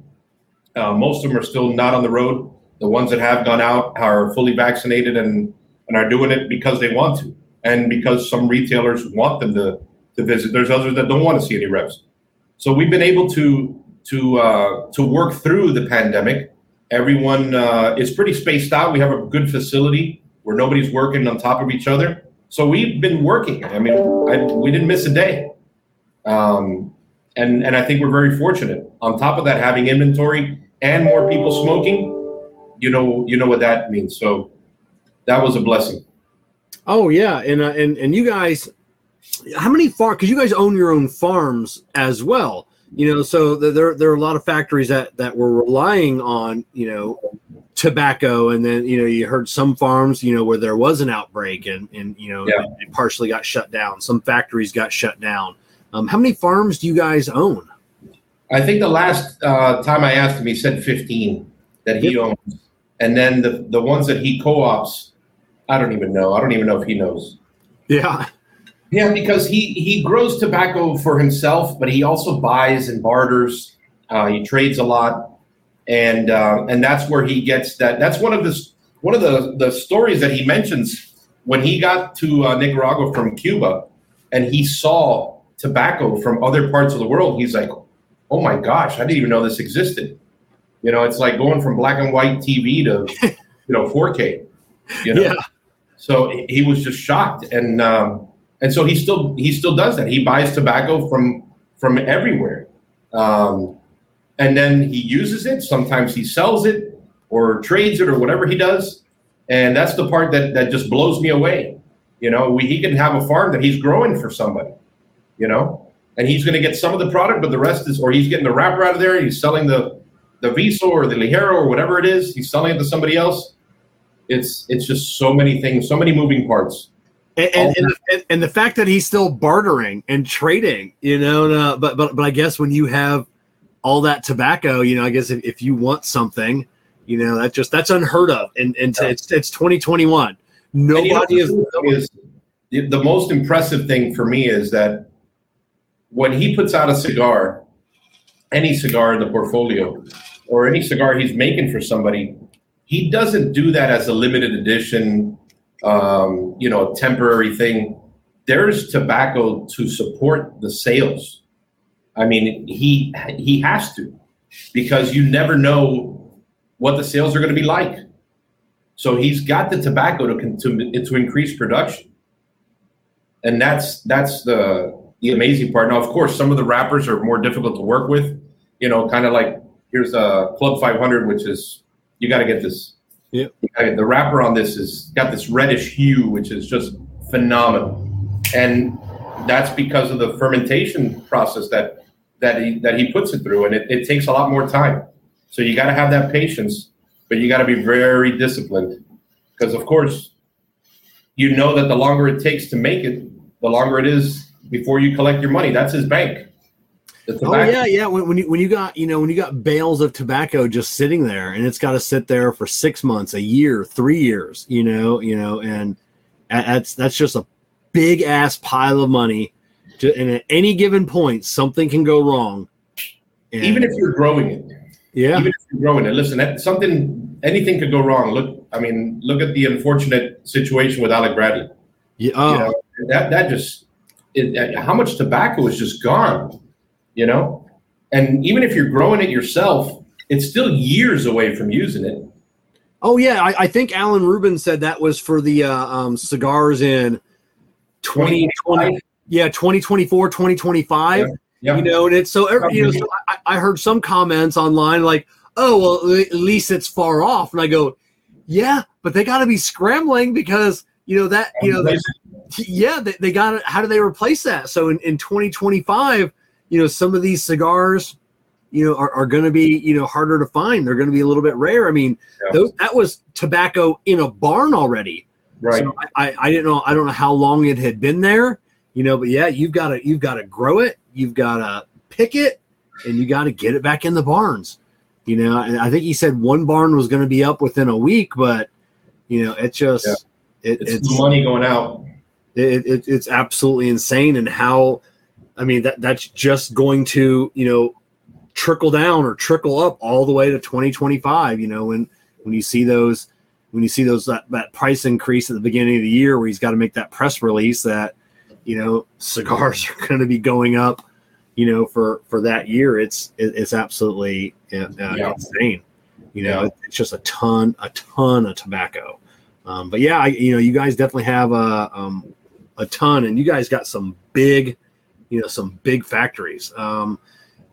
Uh, most of them are still not on the road. The ones that have gone out are fully vaccinated and, and are doing it because they want to, and because some retailers want them to, to visit. There's others that don't want to see any reps. So we've been able to to uh, to work through the pandemic. Everyone uh, is pretty spaced out. We have a good facility where nobody's working on top of each other. So we've been working. I mean, I, we didn't miss a day, um, and and I think we're very fortunate. On top of that, having inventory and more people smoking, you know, you know what that means. So that was a blessing. Oh yeah, and uh, and and you guys, how many farm? Because you guys own your own farms as well you know so there there are a lot of factories that that were relying on you know tobacco and then you know you heard some farms you know where there was an outbreak and and you know yeah. it partially got shut down. Some factories got shut down. Um, how many farms do you guys own? I think the last uh, time i asked him he said 15 that he yep. owns. And then the the ones that he co-ops i don't even know. I don't even know if he knows. Yeah. Yeah, because he he grows tobacco for himself, but he also buys and barters. Uh, he trades a lot, and uh, and that's where he gets that. That's one of his one of the the stories that he mentions when he got to uh, Nicaragua from Cuba, and he saw tobacco from other parts of the world. He's like, "Oh my gosh, I didn't even know this existed." You know, it's like going from black and white TV to you know 4K. You know, yeah. so he was just shocked, and um, and so he still he still does that. He buys tobacco from from everywhere, um, and then he uses it. Sometimes he sells it or trades it or whatever he does, and that's the part that that just blows me away. You know, we, he can have a farm that he's growing for somebody, you know, and he's going to get some of the product, but the rest is, or he's getting the wrapper out of there. he's selling the the Viso or the Ligero or whatever it is. He's selling it to somebody else. It's it's just so many things, so many moving parts and and, and, and, and, the fact that he's still bartering and trading, you know, uh, but but but I guess when you have all that tobacco, you know, I guess if, if you want something, you know, that just that's unheard of, and and yeah. it's it's 2021. Nobody is, is the most impressive thing for me is that when he puts out a cigar, any cigar in the portfolio, or any cigar he's making for somebody, he doesn't do that as a limited edition um, you know, temporary thing. There's tobacco to support the sales. I mean, he he has to because you never know what the sales are going to be like. So he's got the tobacco to to, to increase production, and that's that's the the amazing part. Now, of course, some of the wrappers are more difficult to work with. You know, kind of like here's a Club 500, which is you got to get this yeah. The wrapper on this is got this reddish hue, which is just phenomenal, and that's because of the fermentation process that that he that he puts it through, and it, it takes a lot more time. So you got to have that patience, but you got to be very disciplined, because of course, you know that the longer it takes to make it, the longer it is before you collect your money. That's his bank. Oh yeah, yeah. When, when, you when you got you know when you got bales of tobacco just sitting there and it's got to sit there for six months, a year, three years, you know, you know, and that's that's just a big ass pile of money. To, and at any given point, something can go wrong. And, Even if you're growing it, Yeah. Even if you're growing it, listen, that, something, anything could go wrong. Look, I mean, look at the unfortunate situation with Alec Bradley. Yeah. Oh. You know, that that just, it, how much tobacco is just gone, you know? And even if you're growing it yourself, it's still years away from using it. Oh yeah, I, I think Alan Rubin said that was for the uh, um, cigars in 2020. Yeah, 2024, 2025. Yeah. Yeah. You know, and it's so every, you know. So I, I heard some comments online like, "Oh, well, at least it's far off," and I go, "Yeah, but they got to be scrambling because you know that you know that, yeah they, they got how do they replace that? So in, in 2025, you know, some of these cigars, you know, are, are going to be you know harder to find. They're going to be a little bit rare. I mean, Yeah. those, that was tobacco in a barn already. Right. So I, I, I didn't know I don't know how long it had been there, you know, but yeah, you've got to you've got to grow it, you've got to pick it, and you got to get it back in the barns. You know, and I think he said one barn was going to be up within a week, but you know, it just Yeah. it, it's, it's money going out. it, it, it's absolutely insane and how i mean that that's just going to you know trickle down or trickle up all the way to 2025 you know when when you see those when you see those that, that price increase at the beginning of the year where he's got to make that press release that you know cigars are going to be going up you know for for that year it's it's absolutely uh, Yeah. insane. You know Yeah. it's just a ton a ton of tobacco. Um, but yeah I, you know you guys definitely have a um, a ton and you guys got some big you know some big factories. Um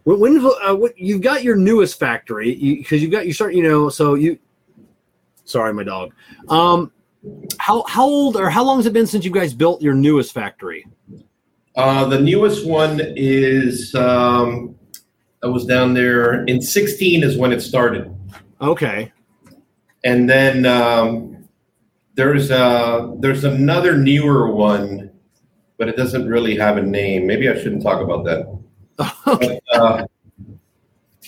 when, when uh, what, you've got your newest factory because you, have got you start you know so you sorry my dog. Um how how old or how long has it been since you guys built your newest factory Uh, the newest one is um, I was down there in 16 is when it started, okay and then um, there's uh there's another newer one, but it doesn't really have a name. Maybe I shouldn't talk about that. okay But, uh,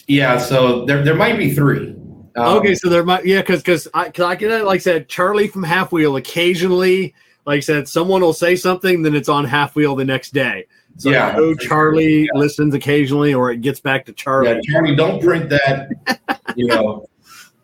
yeah, so there there might be three. Um, okay so there might yeah because because i cause i can like i said charlie from half wheel occasionally like i said someone will say something then it's on half wheel the next day so Yeah. I know charlie listens occasionally or it gets back to charlie Yeah, Charlie, don't print that. you know,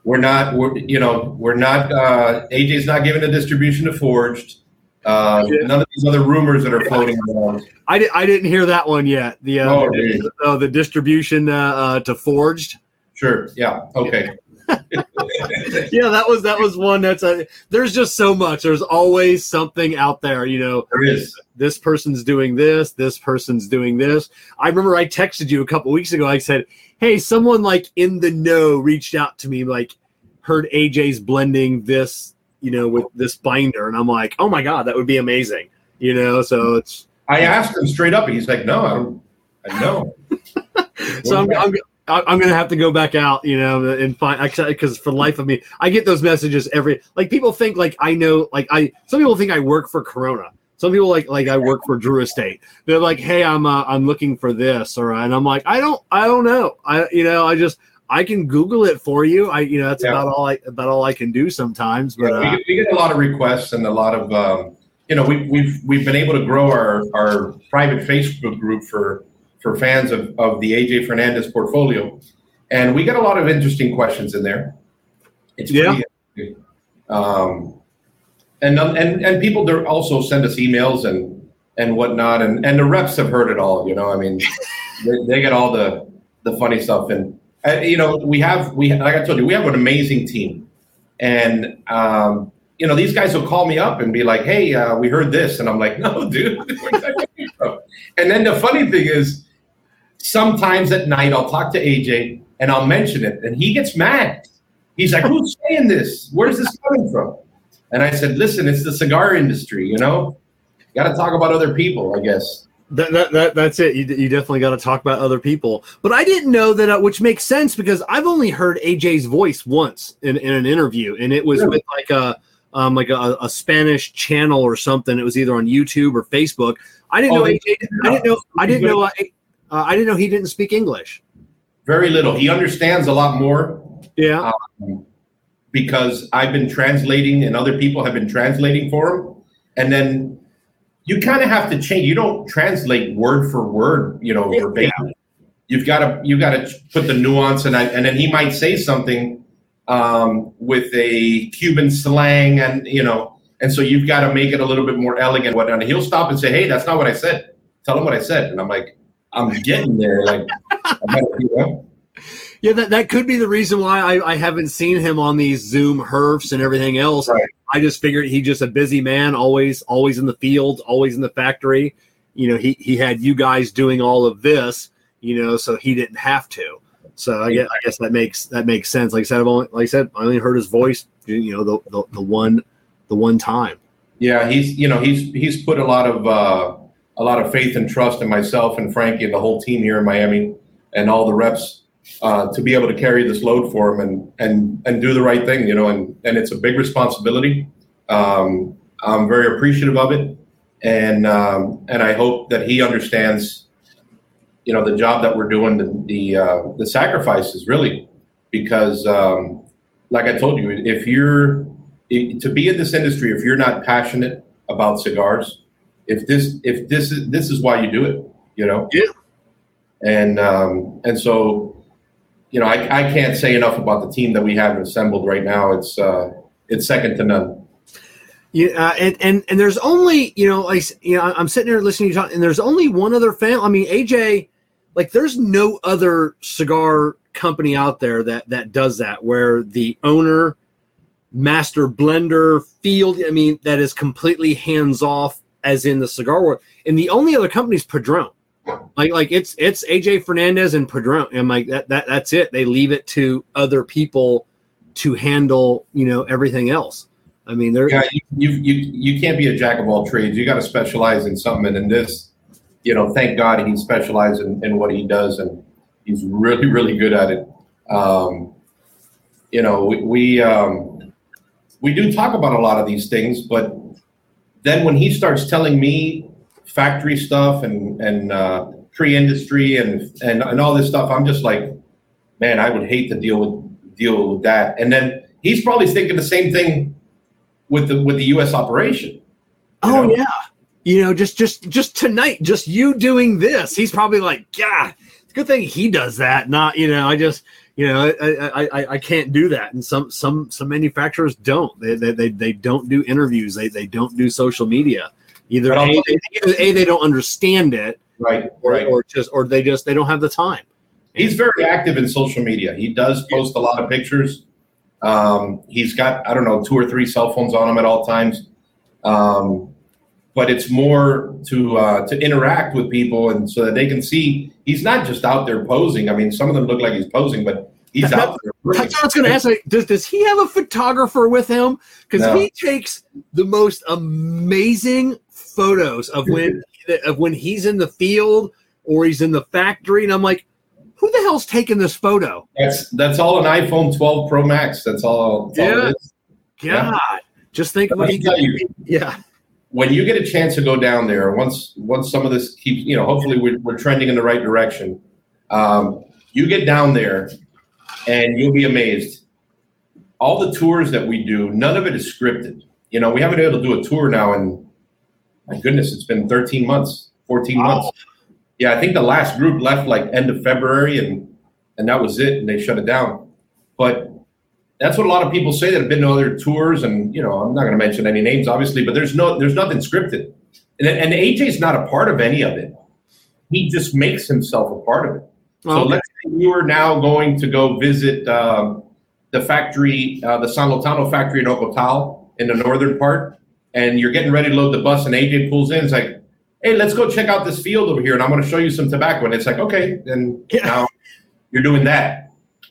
we're not. We're you know we're not. Uh, AJ's not giving a distribution to Forged. Uh, None of these other rumors that are floating around. I, di- I didn't hear that one yet. The uh, Oh, the, uh, the distribution uh, uh, to forged. Sure. Yeah. Okay. Yeah, that was that was one that's a. There's just so much. There's always something out there. You know, There is. this person's doing this. This person's doing this. I remember I texted you a couple weeks ago. I said, "Hey, someone like in the know reached out to me. Like, heard AJ's blending this. You know, with this binder, and I'm like, oh my god, that would be amazing. You know, so it's I asked him straight up, and he's like, "No, I don't. I know." so I'm, I'm, I'm gonna have to go back out, you know, and find because for the life of me, I get those messages every like people think like I know like I some people think I work for Corona. Some people like like I work for Drew Estate. They're like, hey, I'm uh, I'm looking for this, or and I'm like, I don't I don't know. I you know I just I can Google it for you. I you know that's Yeah. about all I about all I can do sometimes. But Yeah, we, uh, get, we get a lot of requests and a lot of um, you know we, we've we've been able to grow our our private Facebook group for for fans of, of the AJ Fernandez portfolio, and we get a lot of interesting questions in there. It's Yeah. pretty. Um, and and and people there also send us emails and and whatnot, and and the reps have heard it all. You know, I mean, they, they get all the the funny stuff, and uh, you know, we have we like I told you, we have an amazing team, and um, you know, these guys will call me up and be like, "Hey, uh, we heard this," and I'm like, "No, dude." where's that coming from?" and then the funny thing is, sometimes at night I'll talk to AJ and I'll mention it, and he gets mad. He's like, "Who's saying this? Where's this coming from?" And I said, "Listen, it's the cigar industry. You know, got to talk about other people, I guess." That, that, that that's it. You, you definitely got to talk about other people. But I didn't know that, uh, which makes sense because I've only heard AJ's voice once in, in an interview, and it was Really? with like a um, like a, a Spanish channel or something. It was either on YouTube or Facebook. I didn't Oh, know AJ. I didn't know. I didn't know. Uh, uh, I didn't know he didn't speak English. Very little. He understands a lot more Yeah. um, because I've been translating and other people have been translating for him. And then you kind of have to change. You don't translate word for word, you know, Yeah. you've got to you got to put the nuance and and then he might say something um, with a Cuban slang and you know and so you've got to make it a little bit more elegant. What and he'll stop and say, "Hey, that's not what I said. Tell him what I said." And I'm like, "I'm getting there." Like, yeah, that, that could be the reason why I, I haven't seen him on these Zoom herfs and everything else. Right. I just figured he's just a busy man, always always in the field, always in the factory. You know, he he had you guys doing all of this, you know, so he didn't have to. So I guess, I guess that makes that makes sense. Like I said, I've only like I said, I only heard his voice, you know, the the, the one the one time. Yeah, he's you know he's he's put a lot of uh, a lot of faith and trust in myself and Frankie and the whole team here in Miami and all the reps uh, to be able to carry this load for him and and and do the right thing. You know, and and it's a big responsibility. Um, I'm very appreciative of it, and um, and I hope that he understands, you know, the job that we're doing, the the uh, the sacrifices really, because um, like I told you, if you're to be in this industry, if you're not passionate about cigars, if this if this is this is why you do it, you know. Yeah. And um, and so, you know, I, I can't say enough about the team that we have assembled right now. It's uh, it's second to none. Yeah, uh, and, and and there's only you know like you know I'm sitting here listening to you talk, and there's only one other fan. I mean, AJ, like there's no other cigar company out there that that does that where the owner master blender field. I mean, that is completely hands off, as in the cigar world. And the only other company is Padron. Like, like it's it's AJ Fernandez and Padron. And like that, that that's it. They leave it to other people to handle, you know, everything else. I mean, they're yeah, you, you you can't be a jack of all trades. You got to specialize in something. And in this, you know, thank God he specializes in, in what he does, and he's really really good at it. Um, you know, we, we um, we do talk about a lot of these things, but then when he starts telling me factory stuff and and uh, pre-industry and, and and all this stuff, I'm just like, man, I would hate to deal with deal with that. And then he's probably thinking the same thing with the with the U.S. operation. Oh know? yeah, you know, just just just tonight, just you doing this, he's probably like, yeah, it's a good thing he does that. Not you know, I just you know I, I, I can't do that. And some some some manufacturers don't. They they, they, they don't do interviews. They, they don't do social media. Either a, they, either a they don't understand it right or, right. or just or they just they don't have the time. He's very active in social media. He does post a lot of pictures. Um, he's got i don't know two or three cell phones on him at all times. Um, but it's more to uh, to interact with people and so that they can see he's not just out there posing. I mean, some of them look like he's posing, but he's that, out there. I was going to ask, like, does does he have a photographer with him? Because no. he takes the most amazing photos of when of when he's in the field or he's in the factory, and I'm like, who the hell's taking this photo? That's that's all an iPhone 12 Pro Max. That's all. That's yeah. All God, yeah. just think what he you. Yeah when you get a chance to go down there, once once some of this keeps, you know, hopefully we're, we're trending in the right direction. Um, you get down there, and you'll be amazed. All the tours that we do, none of it is scripted. You know, we haven't been able to do a tour now, and my goodness, it's been 13 months, 14 wow. months. Yeah, I think the last group left like end of February, and and that was it, and they shut it down. But that's what a lot of people say that have been to other tours, and you know, I'm not going to mention any names, obviously, but there's no, there's nothing scripted, and, and AJ's not a part of any of it. He just makes himself a part of it. So let's say you are now going to go visit um, the factory, uh, the San Lotano factory in Ocotal in the northern part, and you're getting ready to load the bus, and AJ pulls in. It's like, hey, let's go check out this field over here, and I'm going to show you some tobacco. And it's like, okay, and yeah. now you're doing that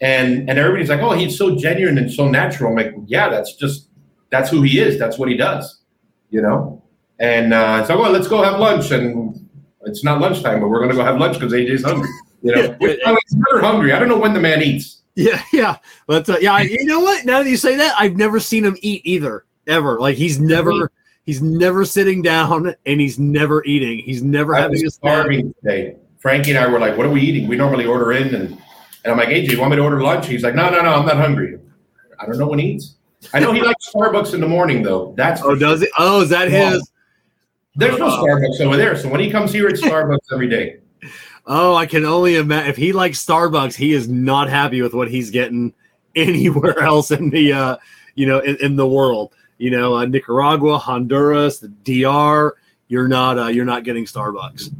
and and everybody's like, oh, he's so genuine and so natural. I'm like, yeah, that's just that's who he is. That's what he does, you know. And uh, so, well, let's go have lunch. And it's not lunchtime, but we're going to go have lunch because AJ's hungry. You know, yeah, he's never hungry. I don't know when the man eats. Yeah, yeah, but uh, yeah, you know what? Now that you say that, I've never seen him eat either, ever. Like he's never. He's never sitting down and he's never eating. He's never I having a starving today. Frankie and I were like, "What are we eating?" We normally order in, and and I'm like, AJ, you want me to order lunch? He's like, no, no, no, I'm not hungry. I don't know when he eats. I know he likes Starbucks in the morning, though. That's oh, does it? Oh, is that his? There's no Starbucks over there, so when he comes here, it's Starbucks every day. Oh, I can only imagine if he likes Starbucks, he is not happy with what he's getting anywhere else in the uh, you know in, in the world. You know, uh, Nicaragua, Honduras, the DR. You're not uh, you're not getting Starbucks.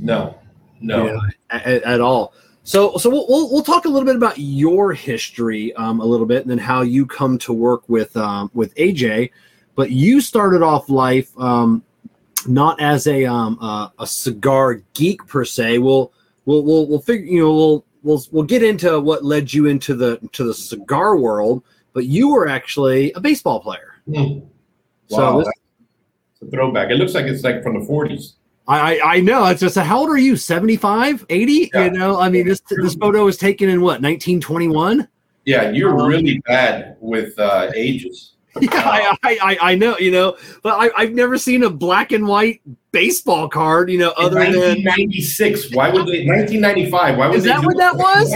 No, no, you know, at, at, all. So so we'll, we'll, we'll talk a little bit about your history um, a little bit, and then how you come to work with um, with AJ. But you started off life um, not as a um, uh, a cigar geek per se. We'll we'll we'll we'll figure you know we'll we'll we'll get into what led you into the to the cigar world. But you were actually a baseball player. Mm. Wow, so this, it's a throwback. It looks like it's like from the forties. I, I know it's just how old are you 75 80 yeah. you know i mean this this photo was taken in what 1921 yeah you're um, really bad with uh, ages yeah, I, I, I know, you know, but I, I've never seen a black and white baseball card, you know, other in 1996. than why would they 1995? Why would is that what that was?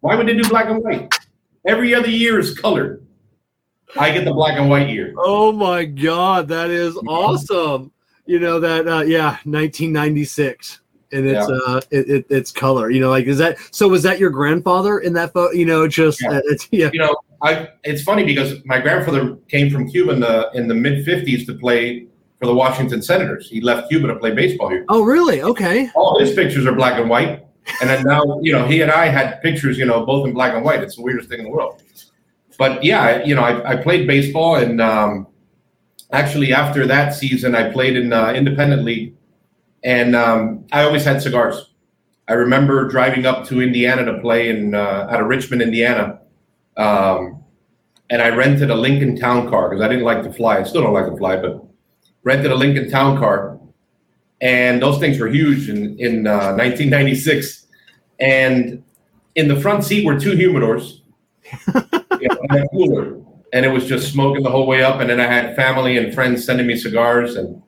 Why would they do black and white? Every other year is colored. I get the black and white year. Oh my god, that is awesome! You know that, uh, yeah, 1996 and it's yeah. uh it, it, it's color you know like is that so was that your grandfather in that photo you know just yeah. Uh, it's yeah. You know i it's funny because my grandfather came from cuba in the in the mid 50s to play for the washington senators. He left cuba to play baseball here. Oh really? Okay. All his pictures are black and white. And then now you know he and i had pictures you know both in black and white. It's the weirdest thing in the world. But yeah you know i, I played baseball and um actually after that season i played in uh, independent league and um, I always had cigars. I remember driving up to Indiana to play in uh, out of Richmond, Indiana, um, and I rented a Lincoln Town Car because I didn't like to fly. I still don't like to fly, but rented a Lincoln Town Car, and those things were huge in in uh, 1996. And in the front seat were two humidors, you know, and a cooler, and it was just smoking the whole way up. And then I had family and friends sending me cigars and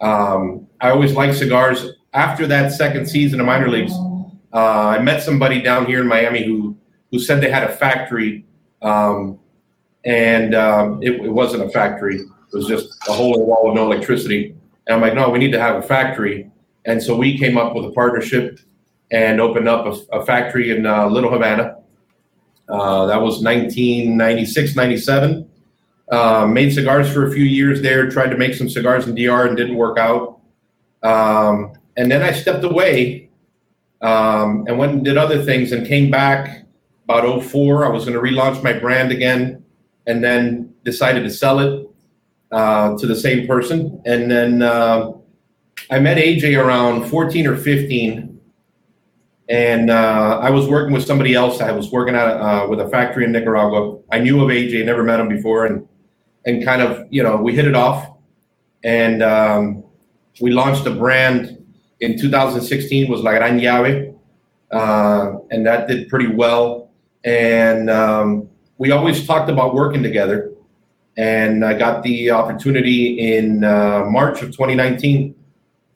um, I always liked cigars. After that second season of minor leagues, uh, I met somebody down here in Miami who who said they had a factory, um, and um, it, it, wasn't a factory. It was just a hole in the wall with no electricity. And I'm like, no, we need to have a factory. And so we came up with a partnership and opened up a, a factory in uh, Little Havana. Uh, that was 1996, 97. Uh, made cigars for a few years there. Tried to make some cigars in DR and didn't work out. Um, and then I stepped away um, and went and did other things and came back about 04. I was going to relaunch my brand again and then decided to sell it uh, to the same person. And then uh, I met AJ around 14 or 15. And uh, I was working with somebody else. I was working at uh, with a factory in Nicaragua. I knew of AJ, never met him before, and and kind of you know we hit it off, and um, we launched a brand in 2016 was La Gran Llave, uh, and that did pretty well. And um, we always talked about working together. And I got the opportunity in uh, March of 2019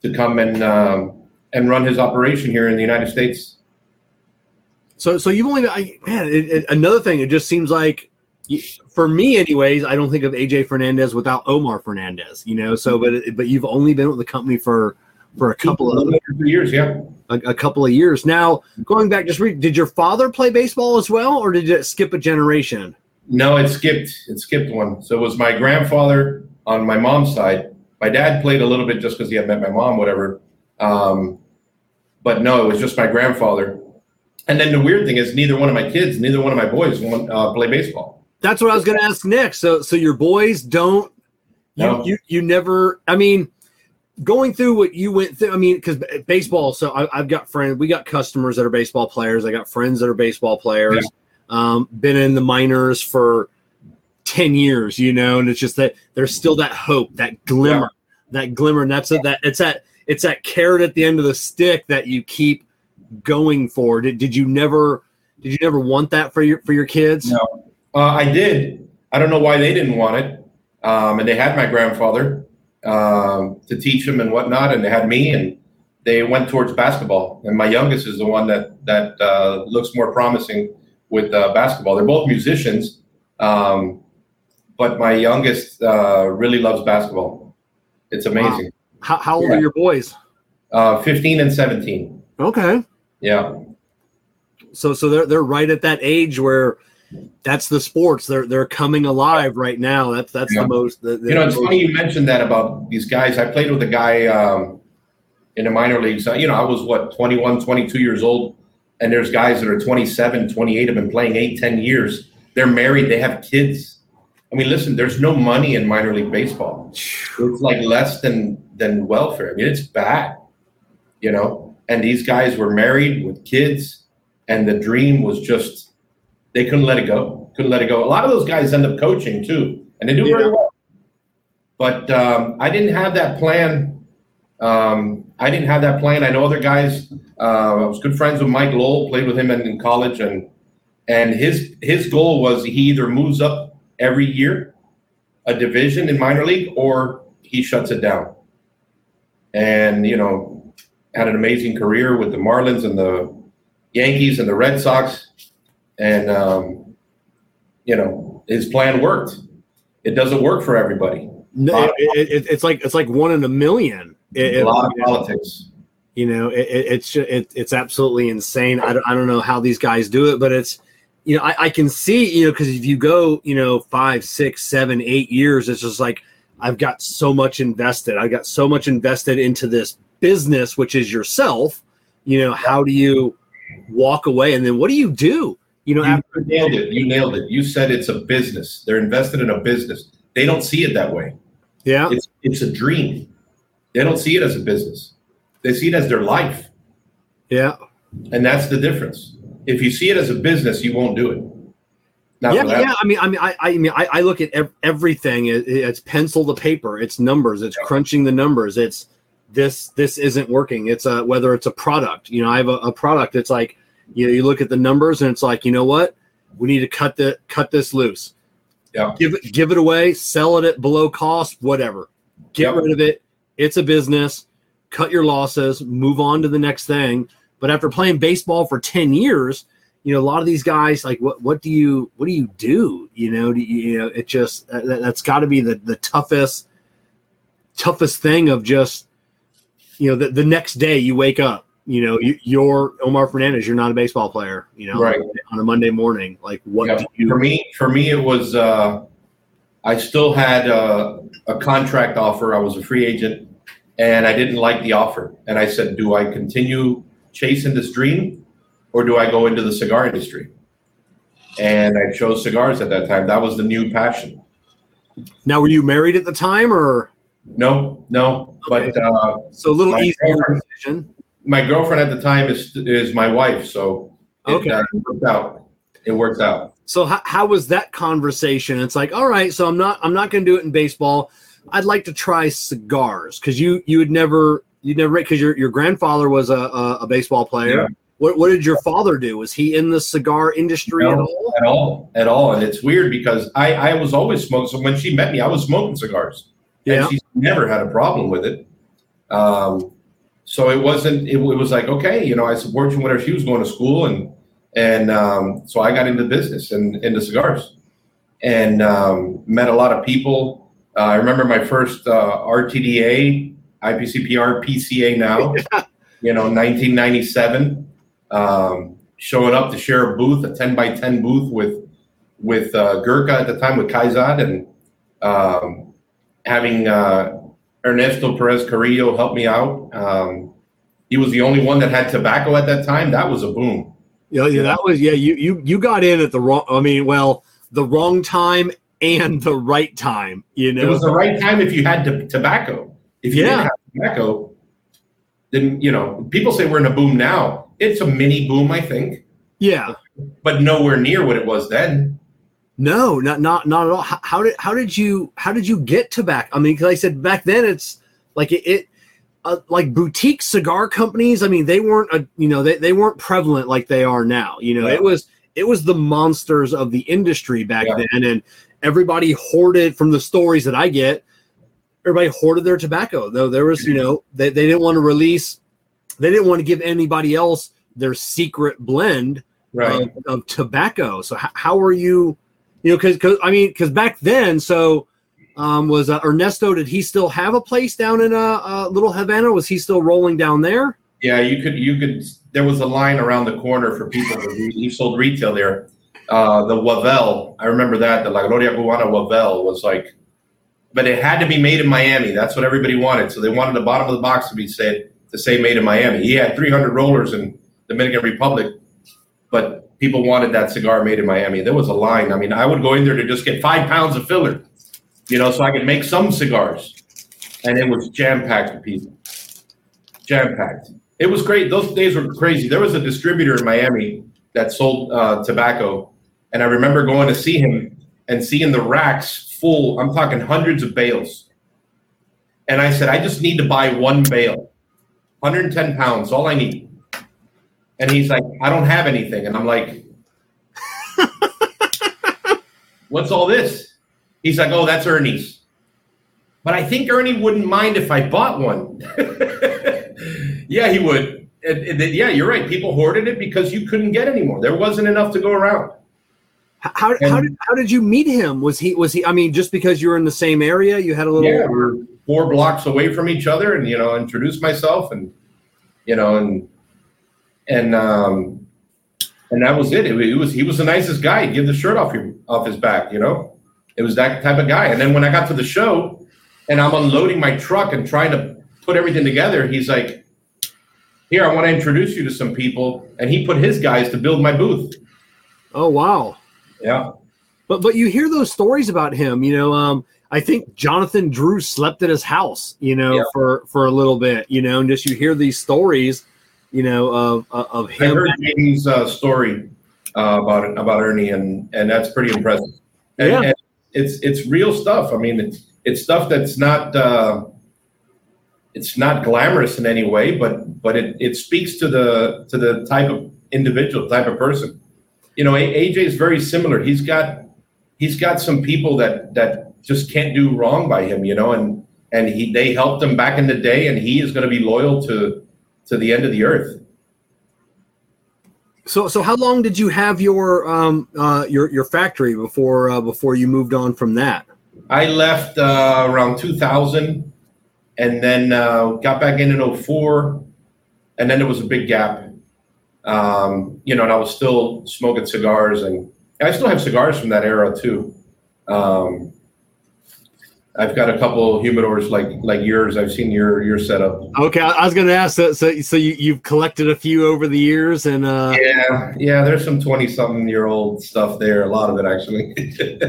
to come and um, and run his operation here in the United States. So, so you've only I, man. It, it, another thing, it just seems like for me anyways i don't think of aj fernandez without omar fernandez you know so but but you've only been with the company for for a couple of years yeah. a, a, couple of years. Now going back just read did your father play baseball as well or did it skip a generation? No it skipped it skipped one. So it was my grandfather on my mom's side. My dad played a little bit just because he had met my mom whatever. Um, but no it was just my grandfather and then the weird thing is neither one of my kids neither one of my boys want, uh, play baseball that's what I was going to ask next. So, so your boys don't. You, no. you you never. I mean, going through what you went through. I mean, because baseball. So I, have got friends. We got customers that are baseball players. I got friends that are baseball players. Yeah. Um, been in the minors for ten years. You know, and it's just that there's still that hope, that glimmer, yeah. that glimmer, and that's a, that. It's that. It's that carrot at the end of the stick that you keep going for. Did, did you never? Did you never want that for your for your kids? No, uh, I did. I don't know why they didn't want it. Um, and they had my grandfather um, to teach them and whatnot, and they had me, and they went towards basketball. And my youngest is the one that that uh, looks more promising with uh, basketball. They're both musicians, um, but my youngest uh, really loves basketball. It's amazing. How, how old yeah. are your boys? Uh, 15 and 17. Okay. Yeah. So so they're they're right at that age where that's the sports. They're they're coming alive right now. That's that's Yeah. the most. The, the You know, it's most- funny you mentioned that about these guys. I played with a guy um, in the minor leagues. Uh, You know, I was what 21, 22 years old, and there's guys that are 27, 28 have been playing eight, 10 years. They're married, they have kids. I mean, listen, there's no money in minor league baseball. It's like less than than welfare. I mean, it's bad. You know, and these guys were married with kids, and the dream was just they couldn't let it go. Couldn't let it go. A lot of those guys end up coaching too, and they do very well. But um, I didn't have that plan. Um, I didn't have that plan. I know other guys. Uh, I was good friends with Mike Lowell. Played with him in, in college, and and his his goal was he either moves up every year, a division in minor league, or he shuts it down. And you know, had an amazing career with the Marlins and the Yankees and the Red Sox, and um, you know his plan worked. It doesn't work for everybody. No, it, it, it's like it's like one in a million. It- a lot of politics. You know, it, it, it's it, it's absolutely insane. I don't, I don't know how these guys do it, but it's you know I, I can see you know because if you go you know five, six, seven, eight years, it's just like I've got so much invested. I got so much invested into this business, which is yourself. You know, how do you walk away, and then what do you do? You know, You after nailed it. You nailed it. You said it's a business. They're invested in a business. They don't see it that way. yeah, It's it's a dream. They don't see it as a business. They see it as their life, yeah. and that's the difference. If you see it as a business, you won't do it. Not yeah, yeah. I mean, I mean, I, I mean, I, I look at ev- everything. It, it's pencil to paper. It's numbers. It's Yeah. crunching the numbers. It's this. This isn't working. It's a whether it's a product. You know, I have a, a product. It's like you know, you look at the numbers and it's like, you know what? We need to cut the cut this loose. Yeah. Give it give it away. Sell it at below cost. Whatever. Get Yeah. rid of it. It's a business. Cut your losses. Move on to the next thing. But after playing baseball for ten years, you know, a lot of these guys, like, what what do you what do you do? You know, do you, you know, it just that, that's got to be the the toughest toughest thing of just you know the, the next day you wake up you know you, you're omar fernandez you're not a baseball player you know Right. on a monday morning like what Yeah. do you For me, for me, it was. Uh, I still had uh, a contract offer. I was a free agent, and I didn't like the offer. And I said, "Do I continue chasing this dream, or do I go into the cigar industry?" And I chose cigars at that time. That was the new passion. now were you married at the time or No, no, but uh, so a little easier girlfriend- decision my girlfriend at the time is is my wife, so it, Okay. uh, it worked out. It worked out. so how, how was that conversation it's like all right so i'm not i'm not going to do it in baseball i'd like to try cigars because you you would never you never because your, your grandfather was a, a, a baseball player Yeah. What, what did your father do was he in the cigar industry at all at all, at all. And it's weird because I, I was always smoking. So when she met me, I was smoking cigars, Yeah. and she never had a problem with it. Um, so it wasn't. It, it was like okay, you know, I support you whenever she was going to school, and and um, so I got into business and into cigars, and um, met a lot of people. Uh, I remember my first uh, RTDA, IPCPR, PCA now, you know, 1997 um, showing up to share a booth, a 10 by 10 booth with with uh, Gurkha at the time with Kaizad and um, having uh, Ernesto Perez Carrillo help me out. Um, he was the only one that had tobacco at that time. That was a boom. Yeah, yeah, that was yeah. You you you got in at the wrong. I mean, well, the wrong time and the right time. You know, It was the right time if you had to, tobacco. If you Yeah. didn't have tobacco, then you know people say we're in a boom now. It's a mini boom, I think, yeah. but nowhere near what it was then. No, not not not at all. How, how did how did you how did you get tobacco? I mean, because I said back then it's like it. it uh, like boutique cigar companies, I mean, they weren't a you know they, they weren't prevalent like they are now. You know, Yeah. it was it was the monsters of the industry back Yeah. then, and everybody hoarded from the stories that I get. Everybody hoarded their tobacco, though. There was, you know, they, they didn't want to release, they didn't want to give anybody else their secret blend Right. of, of tobacco. So how, how are you, you know, because I mean, because back then, so um, was uh, Ernesto? Did he still have a place down in uh, uh, Little Havana? Was he still rolling down there? Yeah, you could you could there was a line around the corner for people. Who, he sold retail there. Uh, the Wavell, I remember that. The La Gloria Cubana Wavell was like, but it had to be made in Miami. That's what everybody wanted. So they wanted the bottom of the box to be said to same made in Miami. He had 300 rollers in the Dominican Republic, but people wanted that cigar made in Miami. There was a line. I mean, I would go in there to just get five pounds of filler, you know, so I could make some cigars, and it was jam packed with people. Jam packed. It was great. Those days were crazy. There was a distributor in Miami that sold uh, tobacco, and I remember going to see him and seeing the racks full. I'm talking hundreds of bales. And I said, I just need to buy one bale, 110 pounds, all I need. And he's like, I don't have anything. And I'm like, what's all this? He's like, oh, that's Ernie's. But I think Ernie wouldn't mind if I bought one. yeah, he would. And, and, yeah, you're right. People hoarded it because you couldn't get any more. There wasn't enough to go around. How, and, how did how did you meet him? Was he was he? I mean, just because you were in the same area, you had a little. Yeah, we're four blocks away from each other, and you know, introduced myself, and you know, and and um, and that was it. it. it. was he was the nicest guy. He'd give the shirt off your, off his back. You know, it was that type of guy. And then when I got to the show, and I'm unloading my truck and trying to put everything together, he's like, "Here, I want to introduce you to some people," and he put his guys to build my booth. Oh wow! Yeah. But but you hear those stories about him, you know. Um, I think Jonathan Drew slept at his house, you know, yeah. for for a little bit, you know, and just you hear these stories, you know, of of him. I heard Jamie's uh, story uh, about about Ernie, and and that's pretty impressive. And, yeah. And it's it's real stuff. I mean, it's it's stuff that's not uh, it's not glamorous in any way, but but it, it speaks to the to the type of individual, type of person you know, AJ is very similar. He's got he's got some people that that just can't do wrong by him, you know, and and he they helped him back in the day, and he is going to be loyal to to the end of the earth. So, so how long did you have your um uh your your factory before uh, before you moved on from that? I left uh, around 2000, and then uh, got back in in 04, and then there was a big gap um, you know, and I was still smoking cigars, and I still have cigars from that era too. Um, I've got a couple humidors like like yours. I've seen your your setup. Okay, I was going to ask that. So, so you you've collected a few over the years, and uh, yeah, yeah. There's some twenty something year old stuff there. A lot of it actually.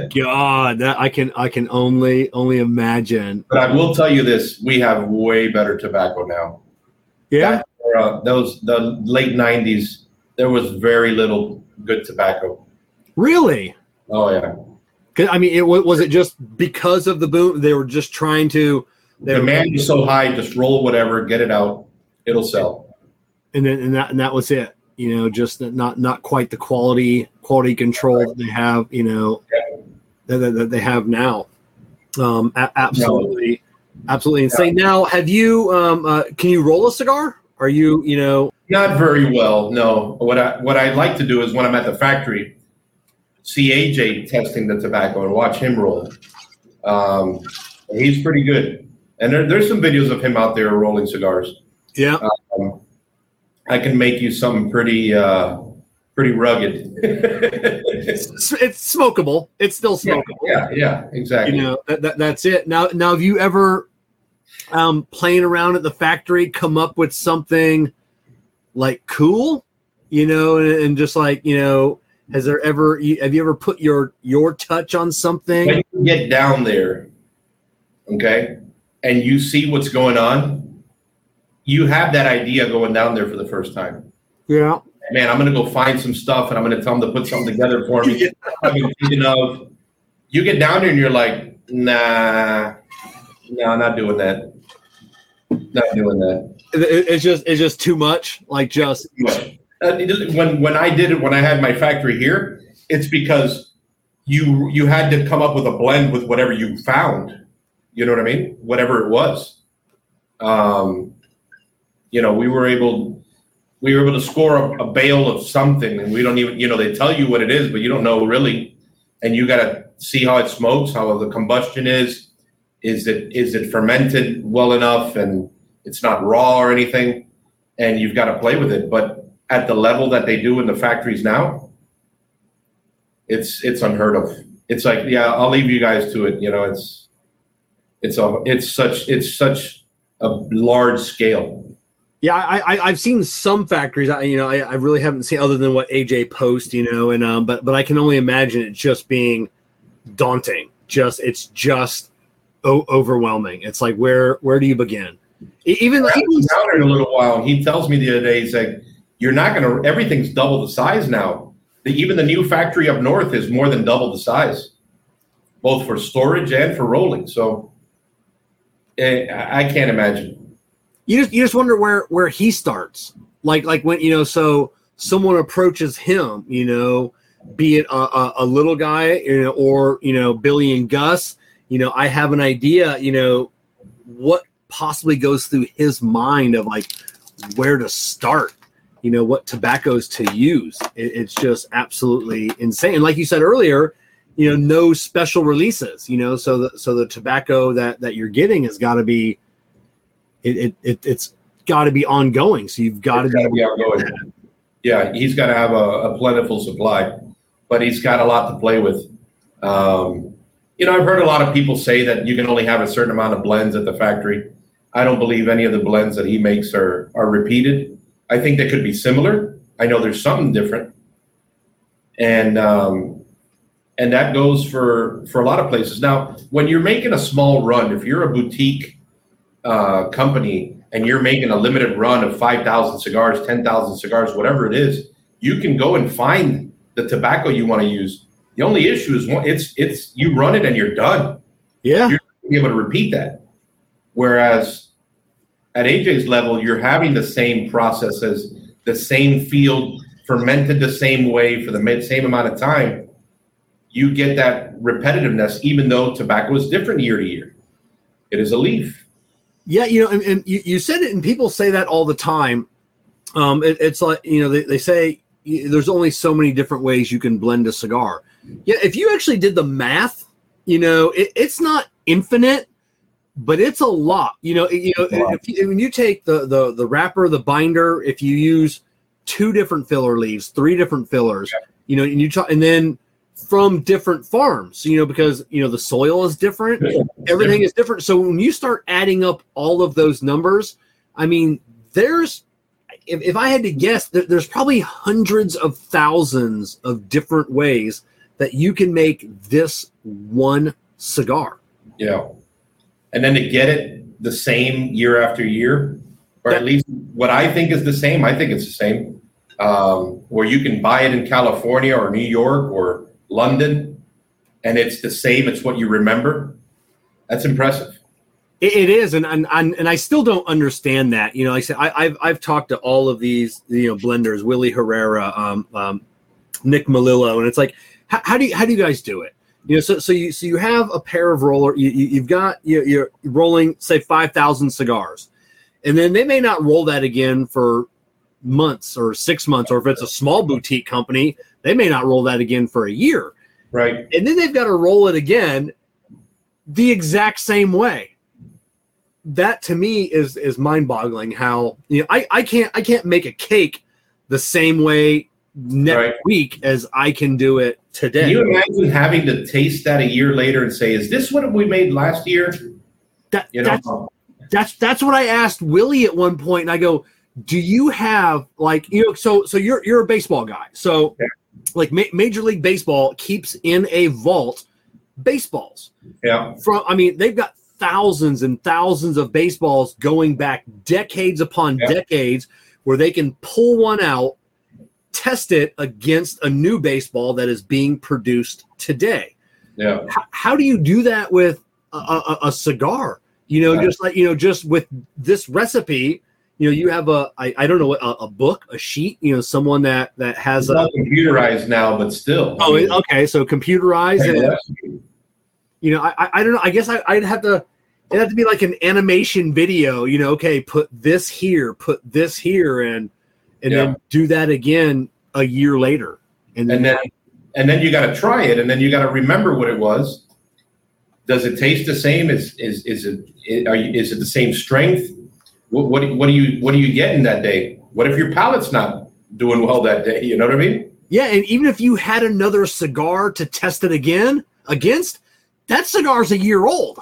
God, that I can I can only only imagine. But I will tell you this: we have way better tobacco now. Yeah. That uh, those the late '90s, there was very little good tobacco. Really? Oh yeah. I mean, it was it just because of the boom? They were just trying to. The demand was so high. Just roll whatever, get it out. It'll sell. And then and that and that was it. You know, just not not quite the quality quality control that they have. You know, yeah. that, that, they have now. Um, a- absolutely, no. absolutely insane. Yeah. Now, have you? Um, uh, can you roll a cigar? Are you, you know? Not very well. No. What I what I like to do is when I'm at the factory, see AJ testing the tobacco and watch him roll. Um, he's pretty good, and there, there's some videos of him out there rolling cigars. Yeah. Um, I can make you something pretty uh, pretty rugged. it's, it's, smokable. It's still smokable. Yeah, yeah, yeah exactly. You know, that, that, that's it. Now, now, have you ever um, playing around at the factory come up with something like cool, you know, and, and just like you know, has there ever have you ever put your your touch on something? When you get down there, okay, and you see what's going on, you have that idea going down there for the first time. Yeah. Man, I'm gonna go find some stuff and I'm gonna tell them to put something together for me. I've been thinking of you get down there and you're like, nah, no, not doing that. Not doing that. It's just it's just too much. Like just uh, when when I did it when I had my factory here, it's because you you had to come up with a blend with whatever you found. You know what I mean? Whatever it was. Um, you know, we were able we were able to score a, a bale of something, and we don't even you know they tell you what it is, but you don't know really, and you got to see how it smokes, how the combustion is is it is it fermented well enough and it's not raw or anything? And you've got to play with it. But at the level that they do in the factories now, it's it's unheard of. It's like, yeah, I'll leave you guys to it. You know, it's it's a it's such it's such a large scale. Yeah, I, I have seen some factories. I you know I, I really haven't seen other than what AJ posts. You know, and um, but but I can only imagine it just being daunting. Just it's just o- overwhelming. It's like where where do you begin? Even, even down in a little while, and he tells me the other day, he's like, "You're not going to. Everything's double the size now. The, even the new factory up north is more than double the size, both for storage and for rolling. So, eh, I can't imagine. You just you just wonder where where he starts. Like like when you know, so someone approaches him, you know, be it a, a, a little guy, you know, or you know, Billy and Gus. You know, I have an idea. You know, what possibly goes through his mind of like where to start you know what tobaccos to use. It, it's just absolutely insane. And like you said earlier you know no special releases you know so the so the tobacco that that you're getting has got to be it, it, it has got to be ongoing. So you've got to be, be ongoing. Yeah he's got to have a, a, plentiful supply but he's got a lot to play with. Um, you know i've heard a lot of people say that you can only have a certain amount of blends at the factory I don't believe any of the blends that he makes are are repeated. I think they could be similar. I know there's something different, and um, and that goes for for a lot of places. Now, when you're making a small run, if you're a boutique uh, company and you're making a limited run of five thousand cigars, ten thousand cigars, whatever it is, you can go and find the tobacco you want to use. The only issue is one, it's it's you run it and you're done. Yeah, you're be able to repeat that. Whereas at AJ's level, you're having the same processes, the same field, fermented the same way for the same amount of time. You get that repetitiveness, even though tobacco is different year to year. It is a leaf. Yeah, you know, and, and you, you said it, and people say that all the time. Um, it, it's like you know they, they say there's only so many different ways you can blend a cigar. Yeah, if you actually did the math, you know, it, it's not infinite but it's a lot. You know, you know, if you, when you take the the the wrapper, the binder, if you use two different filler leaves, three different fillers, yeah. you know, and you talk, and then from different farms, you know, because you know the soil is different, everything is different. So when you start adding up all of those numbers, I mean, there's if, if I had to guess, there, there's probably hundreds of thousands of different ways that you can make this one cigar. Yeah and then to get it the same year after year, or at least what I think is the same, I think it's the same. Um, where you can buy it in California or New York or London, and it's the same. It's what you remember. That's impressive. it is, and, and and I still don't understand that. You know, like I said I, have I've talked to all of these you know blenders, Willie Herrera, um, um, Nick Melillo, and it's like, how, how do you how do you guys do it? You know, so so you so you have a pair of roller. You, you have got you, you're rolling say five thousand cigars, and then they may not roll that again for months or six months, or if it's a small boutique company, they may not roll that again for a year. Right. And then they've got to roll it again the exact same way. That to me is is mind boggling. How you know I I can't I can't make a cake the same way next right. week as I can do it today. Can you imagine having to taste that a year later and say, "Is this what we made last year?" That, you know? that's, um, that's that's what I asked Willie at one point, and I go, "Do you have like you know?" So so you're you're a baseball guy, so yeah. like Ma- Major League Baseball keeps in a vault baseballs. Yeah. From I mean, they've got thousands and thousands of baseballs going back decades upon yeah. decades, where they can pull one out test it against a new baseball that is being produced today. Yeah. H- how do you do that with a, a, a cigar? You know, just like you know, just with this recipe, you know, you have a I, I don't know a, a book, a sheet. You know, someone that that has it's a computerized now, but still. Oh, okay. So computerized. And, you know, I I don't know. I guess I, I'd have to. It'd have to be like an animation video. You know, okay, put this here, put this here, and and yeah. then do that again a year later. And then, and then, and then you got to try it, and then you got to remember what it was. Does it taste the same? Is is is it are you, is it the same strength? What, what what do you what are you getting that day? What if your palate's not doing well that day. You know what I mean? Yeah, and even if you had another cigar to test it again against, that cigar's a year old.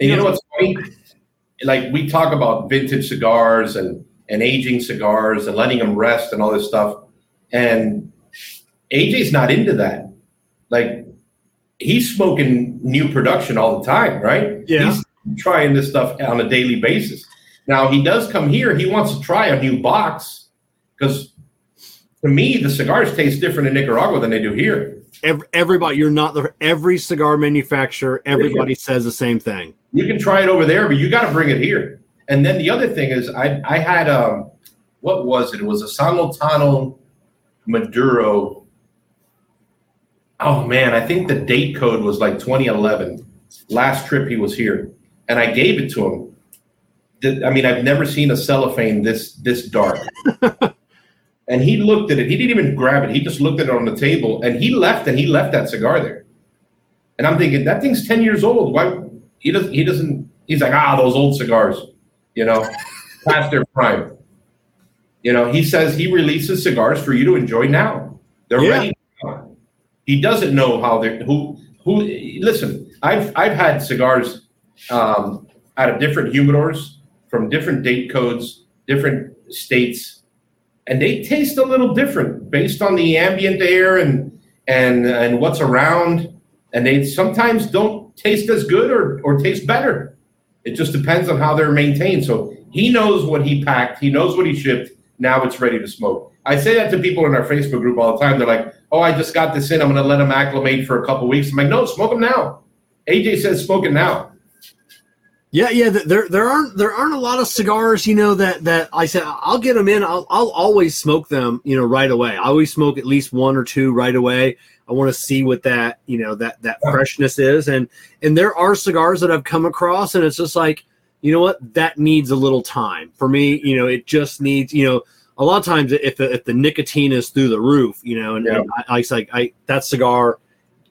And you know what's funny? Like we talk about vintage cigars and and aging cigars and letting them rest and all this stuff. And AJ's not into that. Like he's smoking new production all the time, right? Yeah. He's trying this stuff on a daily basis. Now he does come here. He wants to try a new box because to me the cigars taste different in Nicaragua than they do here. Every, everybody, you're not the every cigar manufacturer. Everybody says the same thing. You can try it over there, but you got to bring it here. And then the other thing is, I I had um, what was it? It was a San Lotano Maduro. Oh man, I think the date code was like 2011. Last trip he was here, and I gave it to him. I mean, I've never seen a cellophane this this dark. and he looked at it. He didn't even grab it. He just looked at it on the table, and he left. And he left that cigar there. And I'm thinking that thing's 10 years old. Why he doesn't? He doesn't. He's like, ah, those old cigars, you know, past their prime. You know, he says he releases cigars for you to enjoy now. They're Yeah. ready. now. He doesn't know how they're who who. Listen, I've I've had cigars um, out of different humidors from different date codes, different states, and they taste a little different based on the ambient air and and and what's around. And they sometimes don't taste as good or or taste better. It just depends on how they're maintained. So he knows what he packed. He knows what he shipped. Now it's ready to smoke. I say that to people in our Facebook group all the time. They're like, "Oh, I just got this in. I'm going to let them acclimate for a couple weeks." I'm like, "No, smoke them now." AJ says, "Smoke it now." Yeah, yeah. There, there aren't there aren't a lot of cigars, you know, that that I said I'll get them in. I'll I'll always smoke them, you know, right away. I always smoke at least one or two right away. I want to see what that you know that that freshness is, and and there are cigars that I've come across, and it's just like, you know what, that needs a little time for me. You know, it just needs, you know. A lot of times, if the, if the nicotine is through the roof, you know, and, Yeah. and I, I like I that cigar,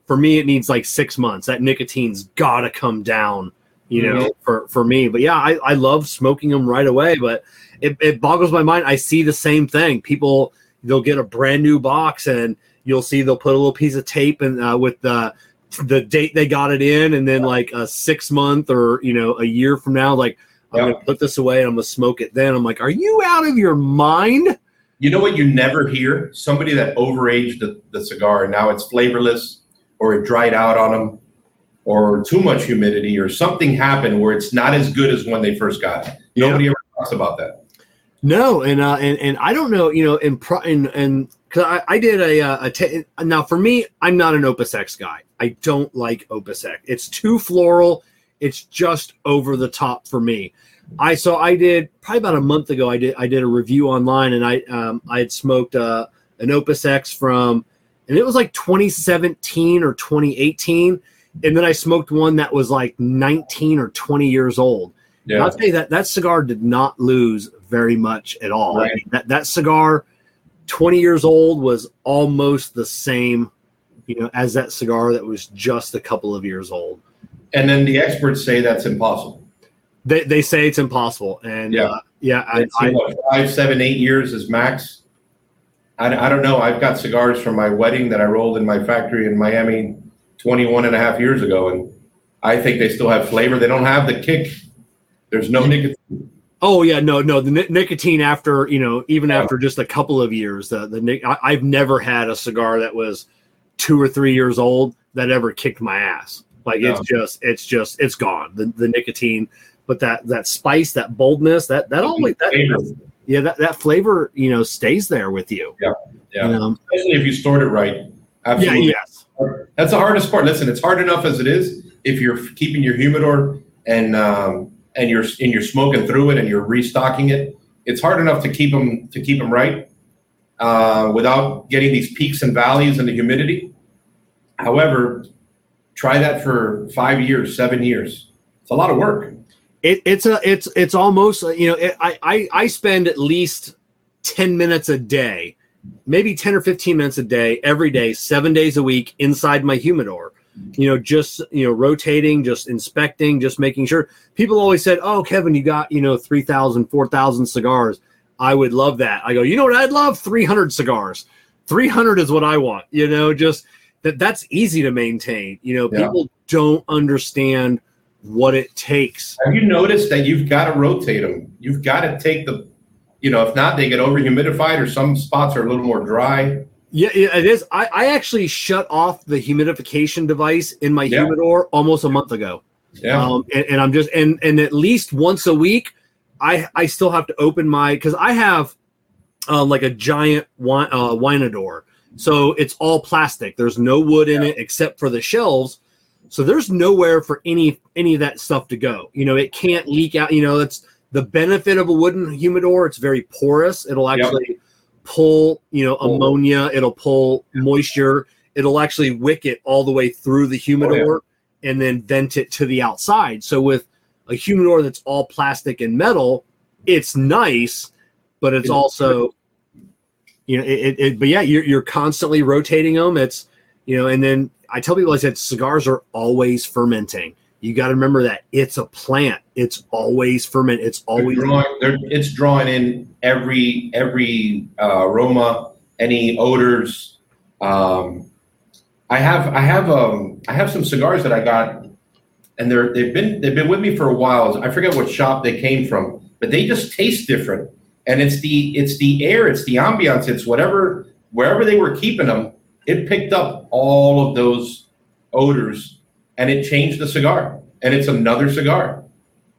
for me, it needs like six months. That nicotine's got to come down you know, mm-hmm. for for me. But yeah, I, I love smoking them right away. But it, it boggles my mind. I see the same thing. People they'll get a brand new box and you'll see they'll put a little piece of tape and uh, with the the date they got it in, and then like a six month or you know a year from now, like I'm Yeah. gonna put this away and I'm gonna smoke it. Then I'm like, are you out of your mind? You know what you never hear? Somebody that overaged the, the cigar and now it's flavorless or it dried out on them or too much humidity or something happened where it's not as good as when they first got it. Yeah. Nobody ever talks about that. No, and uh, and and I don't know, you know, in pro and and because I, I did a uh, a t- now for me, I'm not an Opus X guy. I don't like Opus X. It's too floral. It's just over the top for me. I so I did probably about a month ago. I did I did a review online, and I um I had smoked uh, an Opus X from, and it was like 2017 or 2018, and then I smoked one that was like 19 or 20 years old. And I'll tell you that that cigar did not lose very much at all. Right. That that cigar, twenty years old, was almost the same, you know, as that cigar that was just a couple of years old. And then the experts say that's impossible. They, they say it's impossible, and Yeah. uh, yeah, I, I, what, five, seven, eight years is max. I, I don't know. I've got cigars from my wedding that I rolled in my factory in Miami 21 and a half years ago, and I think they still have flavor. They don't have the kick. There's no nicotine. Oh yeah, no, no, the ni- nicotine after you know, even Yeah. after just a couple of years, the the nic- I, I've never had a cigar that was two or three years old that ever kicked my ass. Like it's just, it's just, it's gone. The the nicotine, but that that spice, that boldness, that that always that yeah, that, that flavor, you know, stays there with you. Yeah. You know? Especially if you stored it right. Yeah, Absolutely. yes. That's the hardest part. Listen, it's hard enough as it is if you're keeping your humidor and um, and you're and you're smoking through it and you're restocking it. It's hard enough to keep them to keep them right uh, without getting these peaks and valleys in the humidity. However, try that for five years, seven years. It's a lot of work. It, it's a it's it's almost uh, you know it, I, I I spend at least ten minutes a day, maybe ten or fifteen minutes a day every day, seven days a week inside my humidor. You know, just you know, rotating, just inspecting, just making sure. People always said, "Oh, Kevin, you got you know 3,000, 4,000 cigars." I would love that. I go, you know what? I'd love 300 cigars. 300 is what I want. You know, just that that's easy to maintain. You know, Yeah. people don't understand what it takes. Have you noticed that you've got to rotate them? You've got to take the, you know, if not, they get over humidified or some spots are a little more dry. Yeah, yeah, it is. I, I actually shut off the humidification device in my Yeah. humidor almost a month ago. Yeah. Um, and, and I'm just and and at least once a week, I I still have to open my because I have uh, like a giant wine uh, winador, so it's all plastic. There's no wood in it except for the shelves. So there's nowhere for any any of that stuff to go. You know, it can't leak out. You know, that's the benefit of a wooden humidor. It's very porous. It'll Yep. Pull you know ammonia. It'll pull moisture. It'll actually wick it all the way through the humidor and then vent it to the outside. So with a humidor that's all plastic and metal, it's nice, but it's also, you know, it, it, it- but yeah, you're, you're constantly rotating them. It's, you know, and then I tell people, I said, cigars are always fermenting. You got to remember that it's a plant. It's always ferment. It's They're always drawing, they're, it's drawing in every every uh, aroma, any odors. Um, I have I have um I have some cigars that I got, and they're they've been they've been with me for a while. I forget what shop they came from, but they just taste different. And it's the it's the air, it's the ambiance, it's whatever wherever they were keeping them. It picked up all of those odors, and it changed the cigar. And it's another cigar.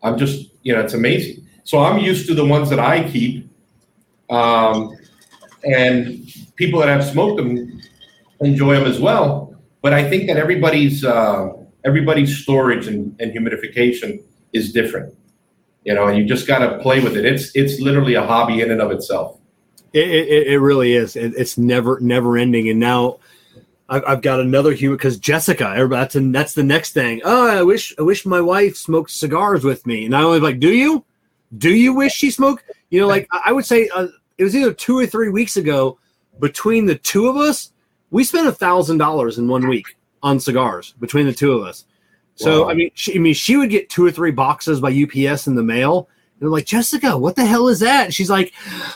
I'm just, you know, it's amazing. So I'm used to the ones that I keep, um, and people that have smoked them enjoy them as well. But I think that everybody's uh, everybody's storage and, and humidification is different, you know, and you just got to play with it. It's it's literally a hobby in and of itself. It, it, it really is. It, it's never never ending. And now I've, I've got another human because Jessica. everybody- That's and that's the next thing. Oh, I wish I wish my wife smoked cigars with me. And I was like, Do you? Do you wish she smoked? You know, like I I would say uh, it was either two or three weeks ago. Between the two of us, we spent a thousand dollars in one week on cigars between the two of us. So Wow. I mean, she, I mean, she would get two or three boxes by UPS in the mail. I'm like, Jessica, what the hell is that? And she's like,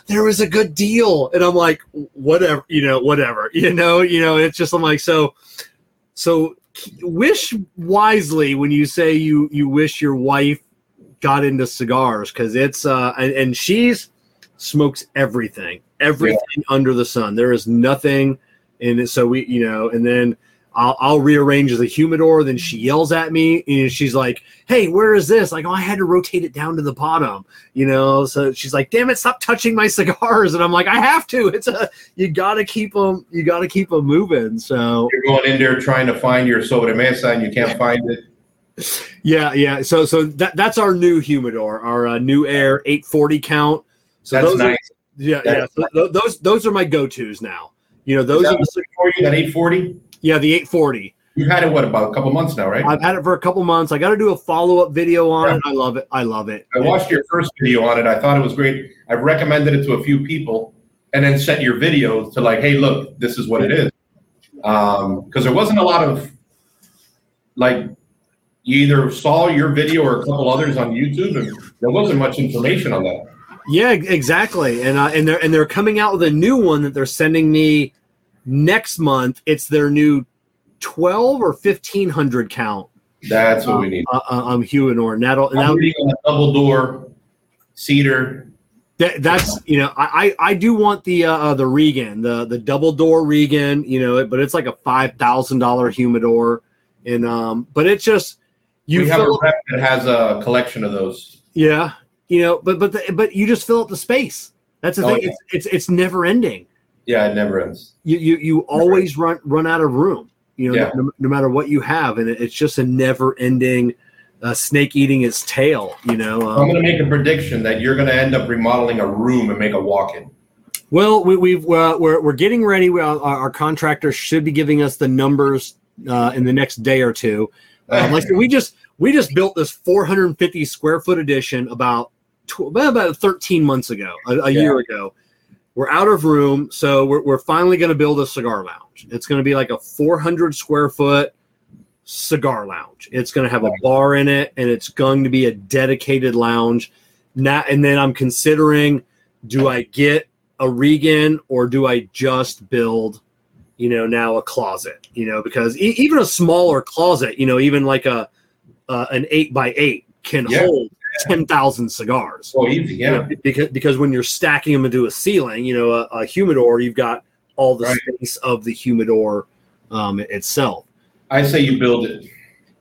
there was a good deal. And I'm like, whatever, you know, whatever, you know, you know, it's just, I'm like, so, so wish wisely when you say you, you wish your wife got into cigars. Cause it's, uh, and, and she's smokes everything, everything under the sun. There is nothing. And so we, you know, and then I'll, I'll rearrange the humidor. Then she yells at me and she's like, Hey, where is this? Like, oh, I had to rotate it down to the bottom, you know? So she's like, damn it, stop touching my cigars. And I'm like, I have to, it's a, you gotta keep them, you gotta keep them moving. So You're going in there trying to find your Sobremesa and you can't find it. yeah, yeah. So, so that, that's our new humidor, our uh, NewAir 840 count. So That's those are- nice. yeah, That yeah. So th- those, those are my go-tos now. You know, those are the, for you, that 840? Yeah, the 840. You've had it what about a couple months now, right? I've had it for a couple months. I got to do a follow up video on it. I love it. I love it. I watched your first video on it. I thought it was great. I've recommended it to a few people and then sent your video to like, hey, look, this is what it is. Because there wasn't a lot of like you either saw your video or a couple others on YouTube, and there wasn't much information on that. Yeah, exactly. And uh, and they're and they're coming out with a new one that they're sending me next month. It's their new twelve or fifteen hundred count. That's what we need. Uh, uh, um, Huanor, and that'll and that'll a double door cedar. That, that's you know I I I do want the uh, uh the Regan the the double door Regan you know but it's like a five thousand dollar humidor and um but it's just you we have a rep that has a collection of those. yeah you know but but the, but you just fill up the space that's the Oh, thing yeah. it's, it's it's never ending Yeah, it never ends. you you you always run run out of room you know Yeah. no, no matter what you have and it, it's just a never ending uh, snake eating its tail you know I'm um, going to make a prediction that you're going to end up remodeling a room and make a walk-in. Well, we, we've uh, we're we're getting ready. We, our, our contractor should be giving us the numbers uh, in the next day or two. Um, like we just we just built this 450 square foot addition about tw- about about 13 months ago, a, a Yeah. year ago. We're out of room, so we're we're finally going to build a cigar lounge. It's going to be like a 400 square foot cigar lounge. It's going to have a bar in it, and it's going to be a dedicated lounge. Now and then, I'm considering do I get a Regan or do I just build, you know, now a closet? You know, because e- even a smaller closet, you know, even like a uh, an eight by eight can Yeah. hold ten thousand cigars. Oh, easy, You know, yeah. because because when you're stacking them into a ceiling, you know, a, a humidor, you've got all the Right. space of the humidor um, itself. I say you build it.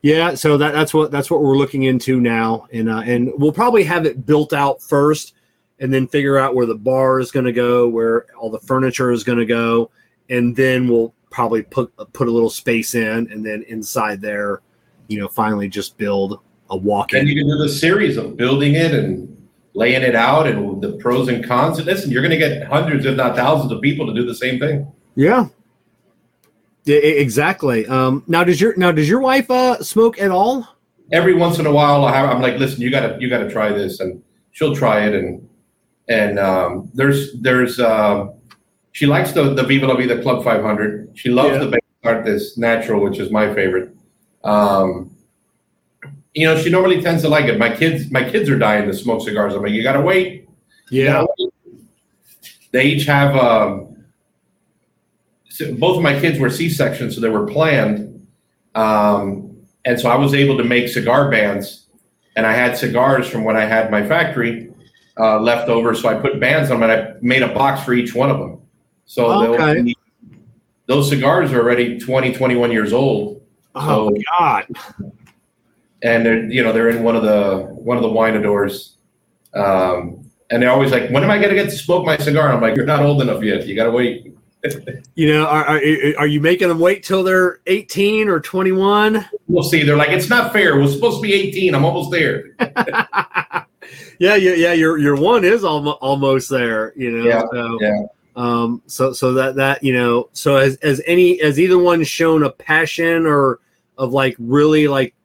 Yeah, so that, that's what that's what we're looking into now, and uh, and we'll probably have it built out first, and then figure out where the bar is going to go, where all the furniture is going to go, and then we'll probably put put a little space in, and then inside there, you know, finally just build a Then walk-in. you can do the series of building it and laying it out and the pros and cons. And listen, you're going to get hundreds, if not thousands, of people to do the same thing. Yeah. Yeah, exactly. Um, now, does your now does your wife uh, smoke at all? Every once in a while, I have, I'm like, listen, you gotta, you gotta try this, and she'll try it. And and um, there's, there's, um, she likes the the Viva La Vida Club 500. She loves Yeah. the Art this natural, which is my favorite. Um, you know, she normally tends to like it. My kids, my kids are dying to smoke cigars. I'm like, you gotta wait. Yeah. gotta wait. They each have. Um, so both of my kids were C sections, so they were planned. Um, and so I was able to make cigar bands, and I had cigars from when I had my factory uh, left over. So I put bands on them, and I made a box for each one of them. So Okay. be- those cigars are already 20, 21 years old, Oh So- God! And they're you know they're in one of the one of the winadors. Um, and they're always like, "When am I going to get to smoke my cigar?" I'm like, "You're not old enough yet. You got to wait." You know, are, are are you making them wait till they're eighteen or twenty one? We'll see. They're like, "It's not fair. We're supposed to be 18. I'm almost there." yeah, yeah, yeah. Your your one is almost almost there. You know. Yeah, so, yeah. Um. So so that that you know. So has as any has either one shown a passion or of like really like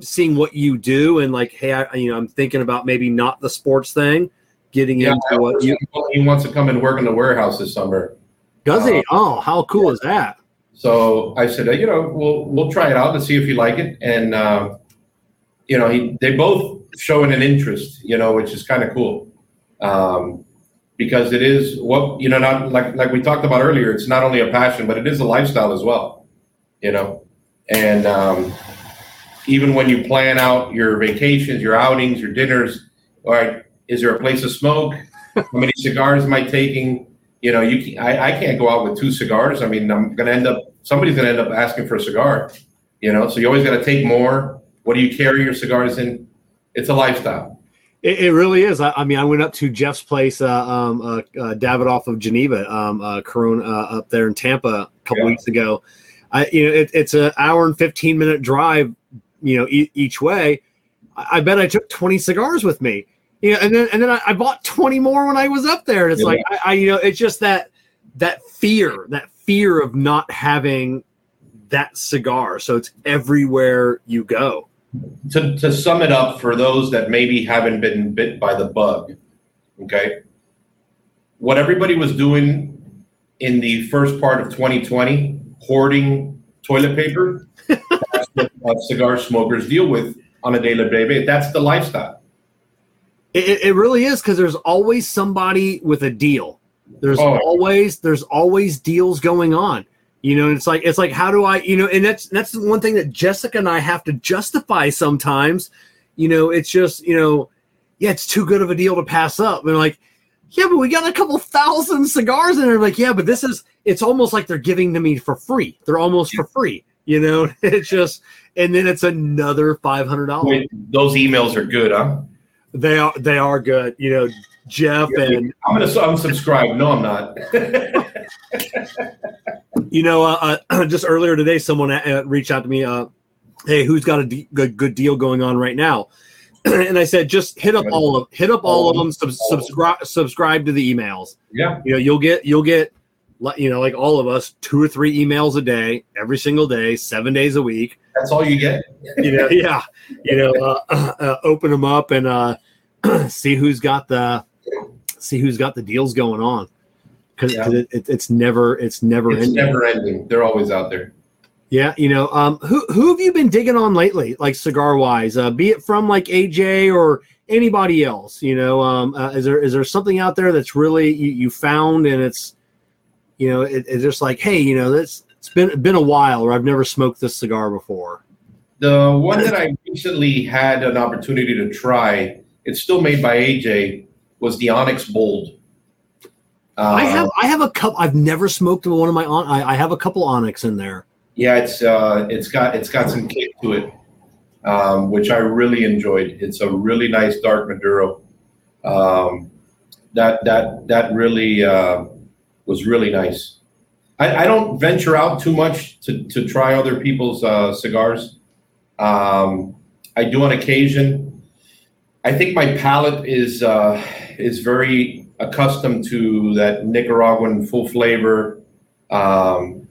seeing what you do and like hey I you know I'm thinking about maybe not the sports thing, getting Yeah, into what you he wants to come and work in the warehouse this summer. does he? Uh, Oh, how cool is that? So I said, you know, we'll we'll try it out and see if you like it. And uh, you know, he they both showing an interest, you know, which is kind of cool. Um, because it is what you know, not like like we talked about earlier. It's not only a passion, but it is a lifestyle as well. You know, and um, even when you plan out your vacations, your outings, your dinners, all right, is there a place to smoke? How many cigars am I taking? You know, you can, I, I can't go out with two cigars. I mean, I'm going to end up somebody's going to end up asking for a cigar. You know, so you always got to take more. What do you carry your cigars in? It's a lifestyle. It, it really is. I, I mean, I went up to Jeff's place, uh, um, uh, uh, Davidoff of Geneva, um, uh, Corona, uh, up there in Tampa a couple Yeah. weeks ago. I, you know, it, it's an hour and fifteen minute drive, you know, e- each way. I, I bet I took twenty cigars with me. You know, and then and then I, I bought twenty more when I was up there. And it's Yeah. like I, I, you know, it's just that that fear, that fear of not having that cigar. So it's everywhere you go. To, to sum it up for those that maybe haven't been bit by the bug, okay? What everybody was doing in the first part of 2020, hoarding toilet paper, that's what uh, cigar smokers deal with on a daily basis. That's the lifestyle. It, it- really is because there's always somebody with a deal. There's Oh. always there's always deals going on. You know, it's like it's like how do I you know, and that's that's the one thing that Jessica and I have to justify sometimes. You know, it's just you know, yeah, it's too good of a deal to pass up. And like, yeah, but we got a couple thousand cigars in there. Like, yeah, but this is it's almost like they're giving to me for free. They're almost for free. You know, it's just and then it's another five hundred dollars. Those emails are good, huh? They are they are good. You know, Jeff and I'm going to unsubscribe. No, I'm not. you know, uh, uh, just earlier today, someone uh, reached out to me. Uh, hey, who's got a de- good good deal going on right now? and I said, just hit up all of hit up all of them. Sub- subscribe subscribe to the emails. yeah. You know, you'll get you'll get you know like all of us two or three emails a day, every single day, seven days a week. That's all you get. You know, yeah, you know, uh, uh, open them up and uh, see who's got the see who's got the deals going on because Yeah. it, it, it's never it's never It's ending. never ending. They're always out there. Yeah, you know, um, who who have you been digging on lately, like cigar wise? Uh, be it from like AJ or anybody else? You know, um, uh, is there is there something out there that's really you, you found and it's you know it, it's just like hey you know that's it's been been a while or I've never smoked this cigar before. The one that I recently had an opportunity to try, it's still made by AJ, was the Onyx Bold. Uh, I have I have a couple. I've never smoked one of my on. I, I have a couple Onyx in there. Yeah, it's uh, it's got it's got some kick to it, um, which I really enjoyed. It's a really nice dark Maduro. Um, that that that really uh, was really nice. I, I, don't venture out too much to, to try other people's uh, cigars. Um, I do on occasion. I think my palate is uh, is very accustomed to that Nicaraguan full flavor. Um,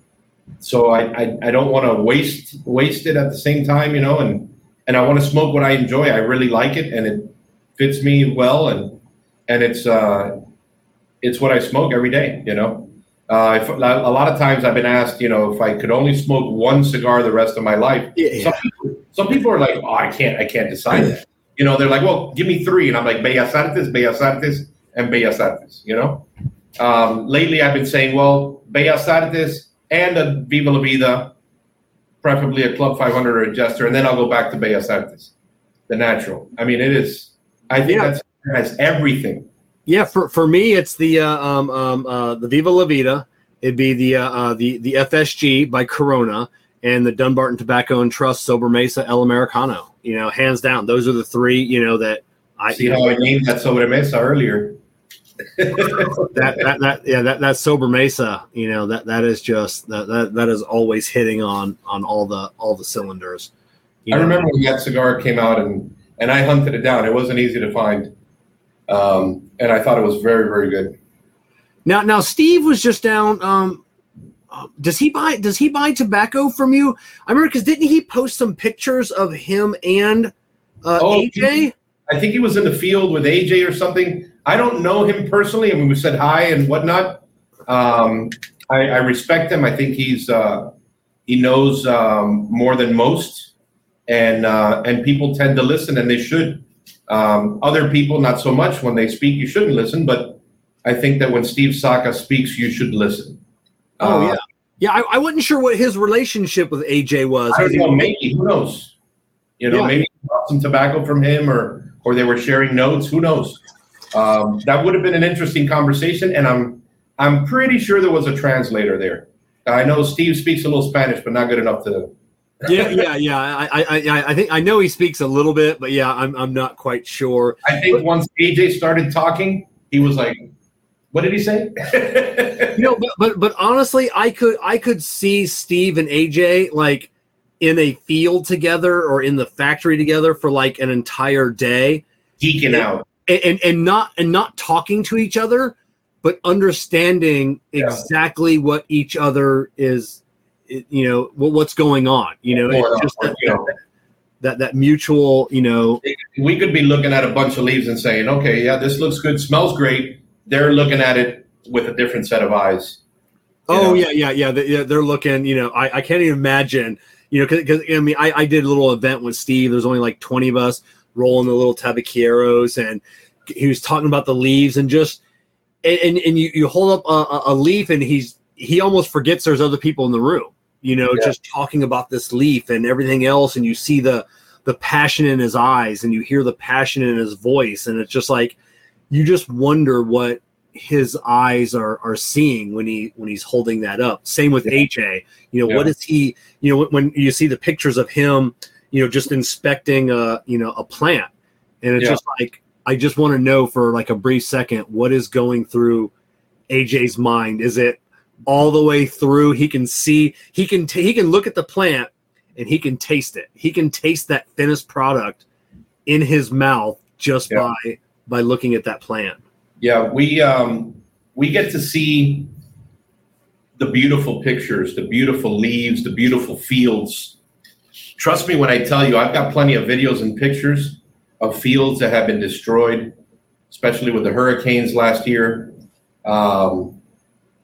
so I, I, I don't want to waste waste it at the same time, you know, and and I want to smoke what I enjoy. I really like it, and it fits me well, and and it's uh, it's what I smoke every day, you know. Uh, if, a lot of times I've been asked, you know, if I could only smoke one cigar the rest of my life. Yeah. Some, people, some people are like, oh, I can't, I can't decide that. You know, they're like, well, give me three, and I'm like, Bellas Artes, Bellas Artes, and Bellas Artes. You know, um, lately I've been saying, well, Bellas Artes and a Viva la Vida, preferably a Club 500 or a Jester, and then I'll go back to Bellas Artes, the natural. I mean, it is. I think yeah. that's has everything yeah, for, for me, it's the uh, um, um, uh, the Viva La Vida. It'd be the uh, uh the the FSG by Corona and the Dunbarton Tobacco and Trust Sobremesa El Americano. You know, hands down, those are the three. You know that I see how I named that Sobremesa earlier. that, that that yeah that that Sobremesa You know that that is just that that, that is always hitting on on all the all the cylinders. You I know? remember when that cigar came out and and I hunted it down. It wasn't easy to find. Um, and I thought it was very, very good. Now, now Steve was just down. Um, uh, does he buy? Does he buy tobacco from you? I remember because didn't he post some pictures of him and uh, oh, AJ? I think he was in the field with AJ or something. I don't know him personally. I mean, we said hi and whatnot. Um, I, I, respect him. I think he's uh, he knows um, more than most, and uh, and people tend to listen, and they should. Um, other people, not so much. When they speak, you shouldn't listen. But I think that when Steve Saka speaks, you should listen. Oh uh, yeah, yeah. I, I, wasn't sure what his relationship with AJ was. I don't know. Maybe who knows? You know, yeah. maybe some tobacco from him, or or they were sharing notes. Who knows? Um, that would have been an interesting conversation, and I'm I'm pretty sure there was a translator there. I know Steve speaks a little Spanish, but not good enough to yeah, yeah, yeah. I, I, I think I know he speaks a little bit, but yeah, I'm, I'm not quite sure. I think but, once AJ started talking, he was like, "What did he say?" you know, but, but but honestly, I could I could see Steve and AJ like in a field together or in the factory together for like an entire day, geeking out, and, and and not and not talking to each other, but understanding yeah. exactly what each other is you know what's going on you know? It's just that, you know, that that mutual you know we could be looking at a bunch of leaves and saying okay yeah this looks good smells great. They're looking at it with a different set of eyes. Oh know? yeah yeah yeah they, they're looking you know I, I can't even imagine you know because i mean I, I did a little event with steve there's only like 20 of us rolling the little tabaqueros and he was talking about the leaves and just and and, you, you hold up a, a leaf and he's he almost forgets there's other people in the room you know, yeah. just talking about this leaf and everything else, and you see the the passion in his eyes and you hear the passion in his voice, and it's just like you just wonder what his eyes are are seeing when he when he's holding that up. Same with yeah. AJ. You know, yeah. what is he? You know, when you see the pictures of him, you know, just inspecting a you know a plant, and it's just like I just want to know for like a brief second what is going through AJ's mind. Is it all the way through. He can see, he can t- he can look at the plant and he can taste it. He can taste that finished product in his mouth just yeah. by by looking at that plant. Yeah, we um we get to see the beautiful pictures, the beautiful leaves, the beautiful fields. Trust me when I tell you, I've got plenty of videos and pictures of fields that have been destroyed, especially with the hurricanes last year. Um,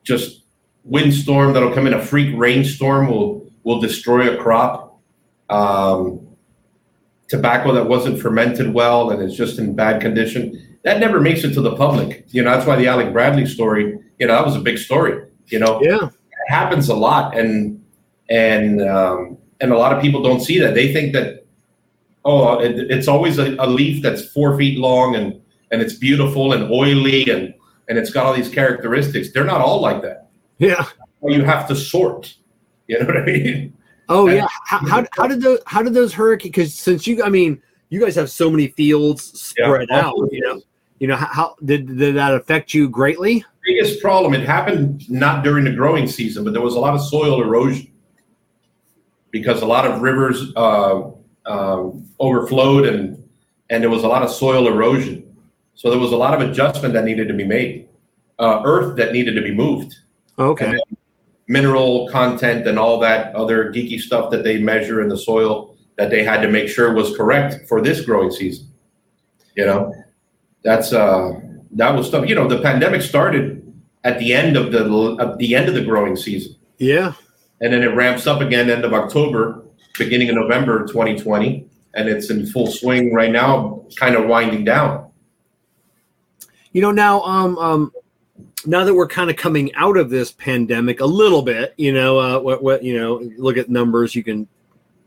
just windstorm that'll come in, a freak rainstorm will will destroy a crop. Um, tobacco that wasn't fermented well and is just in bad condition. That never makes it to the public. You know, that's why the Alec Bradley story, you know, that was a big story. You know, yeah, it happens a lot, and and um, and a lot of people don't see that. They think that oh, it, it's always a, a leaf that's four feet long and and it's beautiful and oily and and it's got all these characteristics. They're not all like that. Yeah, you have to sort. You know what I mean? Oh yeah. How, how, how did those how did those hurricanes? Because since you, I mean, you guys have so many fields spread yeah, out. You know, you know how did did that affect you greatly? Biggest problem. It happened not during the growing season, but there was a lot of soil erosion because a lot of rivers uh, uh, overflowed and and there was a lot of soil erosion. So there was a lot of adjustment that needed to be made, uh, earth that needed to be moved. Okay mineral content and all that other geeky stuff that they measure in the soil that they had to make sure was correct for this growing season. You know, that's uh that was stuff. You know, the pandemic started at the end of the at the end of the growing season. Yeah, and then it ramps up again end of October, beginning of November 2020, and it's in full swing right now, kind of winding down. You know, now um um now that we're kind of coming out of this pandemic a little bit, you know, uh, what, what, you know, look at numbers, you can,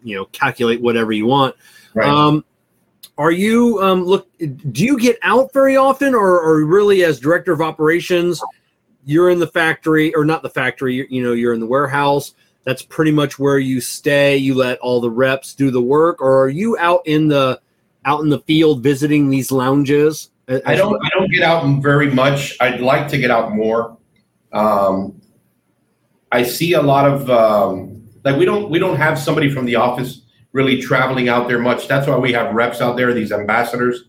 you know, calculate whatever you want. Right. Um, are you um, look? Do you get out very often, or, or really, as director of operations, you're in the factory, or not the factory? You, you know, you're in the warehouse. That's pretty much where you stay. You let all the reps do the work, or are you out in the out in the field visiting these lounges? I don't. I don't get out very much. I'd like to get out more. Um, I see a lot of um, like we don't we don't have somebody from the office really traveling out there much. That's why we have reps out there, these ambassadors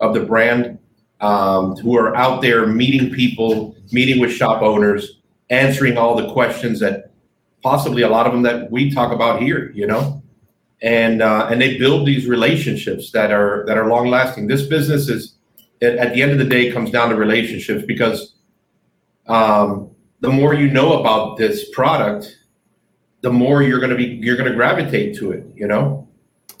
of the brand, um, who are out there meeting people, meeting with shop owners, answering all the questions that possibly a lot of them that we talk about here. You know, and uh, and they build these relationships that are that are long lasting. This business is it, at the end of the day comes down to relationships because um, the more you know about this product, the more you're going to be you're going to gravitate to it. You know.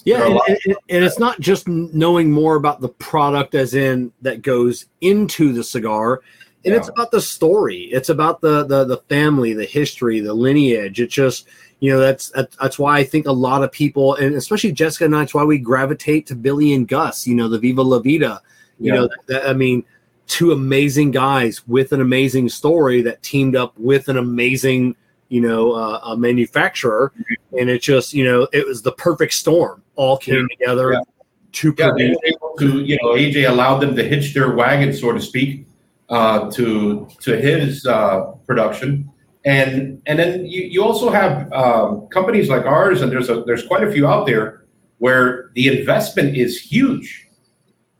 Yeah, and, and, and, it's not just knowing more about the product, as in that goes into the cigar, and yeah. it's about the story. It's about the the the family, the history, the lineage. It's just you know that's that's why I think a lot of people, and especially Jessica and I, it's why we gravitate to Billy and Gus. You know, the Viva La Vida you yeah. know, that, I mean, two amazing guys with an amazing story that teamed up with an amazing, you know, uh, a manufacturer, and it just, you know, it was the perfect storm. All came yeah. together yeah. to produce. to, you know, AJ allowed them to hitch their wagon, so to speak, uh, to to his uh, production. And and then you, you also have um, companies like ours, and there's a there's quite a few out there where the investment is huge,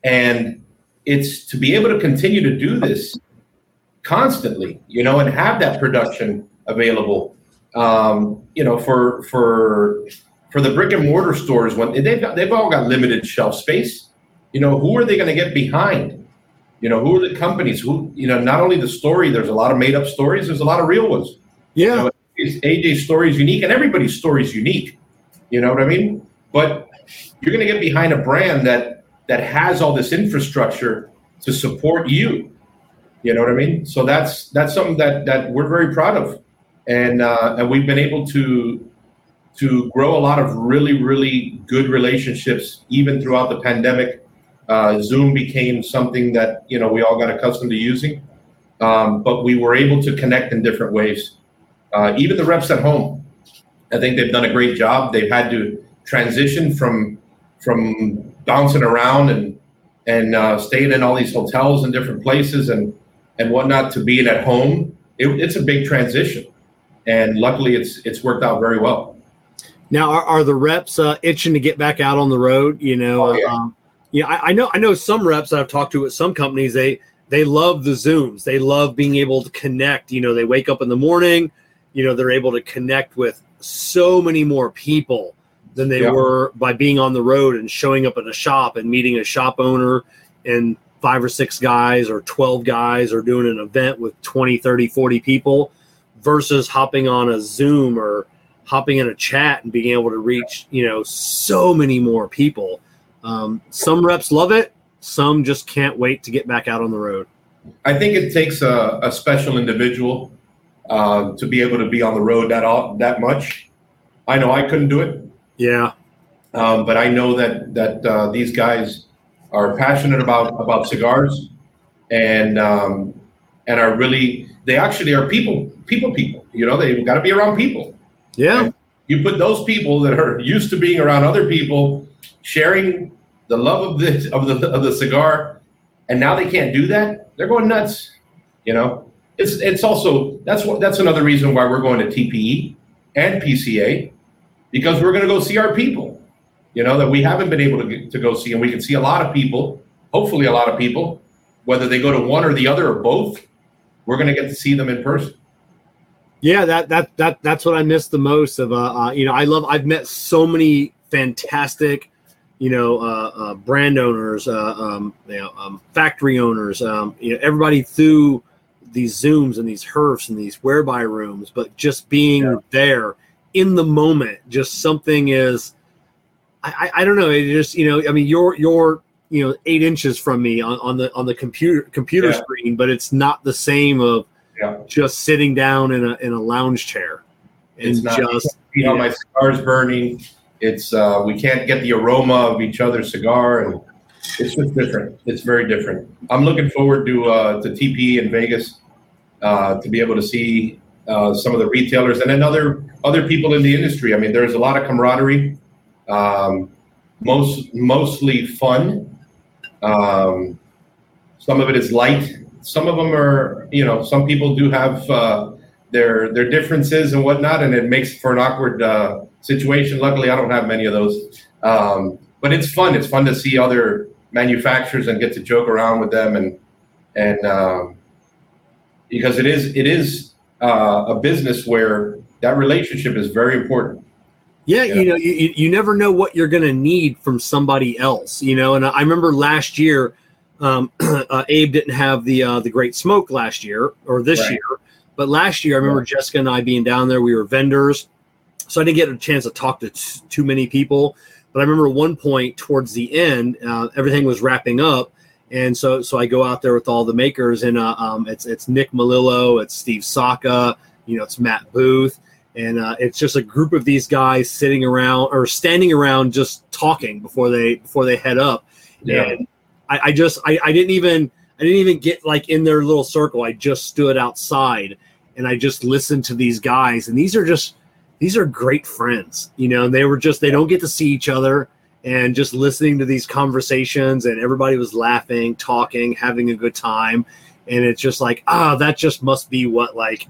and it's to be able to continue to do this constantly, you know, and have that production available. Um, you know, for for for the brick and mortar stores when they've got, they've all got limited shelf space. You know, who are they going to get behind? You know, who are the companies? Who you know? Not only the story. There's a lot of made up stories. There's a lot of real ones. Yeah. You know, AJ's story is unique, and everybody's story is unique. You know what I mean? But you're going to get behind a brand that that has all this infrastructure to support you. You know what I mean? So that's that's something that that we're very proud of, and uh, and we've been able to to grow a lot of really really good relationships even throughout the pandemic. Uh, Zoom became something that you know we all got accustomed to using, um, but we were able to connect in different ways. Uh, even the reps at home, I think they've done a great job. They've had to transition from from bouncing around and and uh, staying in all these hotels and different places and and whatnot to being at home. It, it's a big transition, and luckily, it's it's worked out very well. Now, are, are the reps uh, itching to get back out on the road? You know, oh, yeah. Um, yeah, I, I know. I know some reps that I've talked to at some companies. They they love the zooms. They love being able to connect. You know, they wake up in the morning. You know, they're able to connect with so many more people than they yeah. were by being on the road and showing up at a shop and meeting a shop owner and five or six guys or 12 guys or doing an event with 20 30 40 people versus hopping on a zoom or hopping in a chat and being able to reach you know so many more people Um, some reps love it. Some just can't wait to get back out on the road. I think it takes a, a special individual uh, to be able to be on the road that all, that much. I know I couldn't do it. Yeah. Um, but I know that that uh, these guys are passionate about about cigars, and um, and are really they actually are people people people. You know, they've got to be around people. Yeah. And you put those people that are used to being around other people, sharing the love of the of the of the cigar, and now they can't do that. They're going nuts. You know, it's it's also that's what that's another reason why we're going to TPE and PCA because we're going to go see our people. You know that we haven't been able to get, to go see, and we can see a lot of people. Hopefully, a lot of people, whether they go to one or the other or both, we're going to get to see them in person. Yeah, that that that that's what I miss the most. Of uh, uh you know, I love. I've met so many fantastic, you know, uh, uh brand owners, uh, um, you know, um, factory owners. Um, you know, everybody through these zooms and these herfs and these whereby rooms, but just being yeah. there in the moment, just something is. I, I, I don't know. It just you know. I mean, you're you're you know eight inches from me on, on the on the computer computer yeah. screen, but it's not the same of yeah. just sitting down in a in a lounge chair and not, just you know my cigar's burning. It's uh, we can't get the aroma of each other's cigar, and it's just different. It's very different. I'm looking forward to uh, to TP in Vegas uh, to be able to see uh, some of the retailers and then other people in the industry. I mean, there's a lot of camaraderie. Um, most mostly fun. Um, some of it is light some of them are, you know, some people do have uh, their their differences and whatnot, and it makes for an awkward uh, situation. Luckily, I don't have many of those, um, but it's fun. It's fun to see other manufacturers and get to joke around with them, and and um, because it is it is uh, a business where that relationship is very important. Yeah, you know, you, you never know what you're going to need from somebody else, you know. And I remember last year um, uh, Abe didn't have the uh, the Great Smoke last year or this right. year, but last year I remember right. Jessica and I being down there. We were vendors, so I didn't get a chance to talk to t- too many people. But I remember one point towards the end, uh, everything was wrapping up, and so so I go out there with all the makers, and uh, um, it's it's Nick Melillo, it's Steve Saka, you know, it's Matt Booth, and uh, it's just a group of these guys sitting around or standing around just talking before they before they head up. Yeah. And I, I just I, I didn't even I didn't even get like in their little circle. I just stood outside and I just listened to these guys, and these are just these are great friends. You know, and they were just they don't get to see each other, and just listening to these conversations, and everybody was laughing, talking, having a good time, and it's just like ah, that just must be what like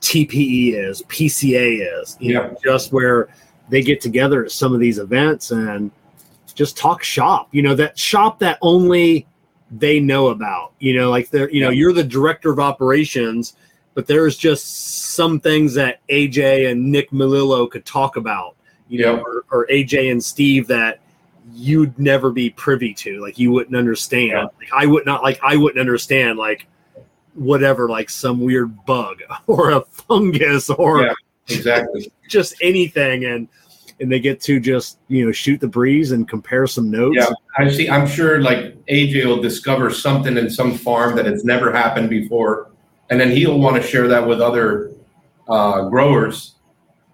TPE is, PCA is. You yeah. know, just where they get together at some of these events and just talk shop. You know, that shop that only they know about. You know, like they're you know, you're the director of operations, but there's just some things that AJ and Nick Melillo could talk about, you know, or, or, AJ and Steve that you'd never be privy to. Like you wouldn't understand. Yeah. Like I would not like I wouldn't understand like whatever, like some weird bug or a fungus or yeah, exactly just anything. And and they get to just you know shoot the breeze and compare some notes. Yeah, I see. I'm sure like AJ will discover something in some farm that has never happened before, and then he'll want to share that with other uh, growers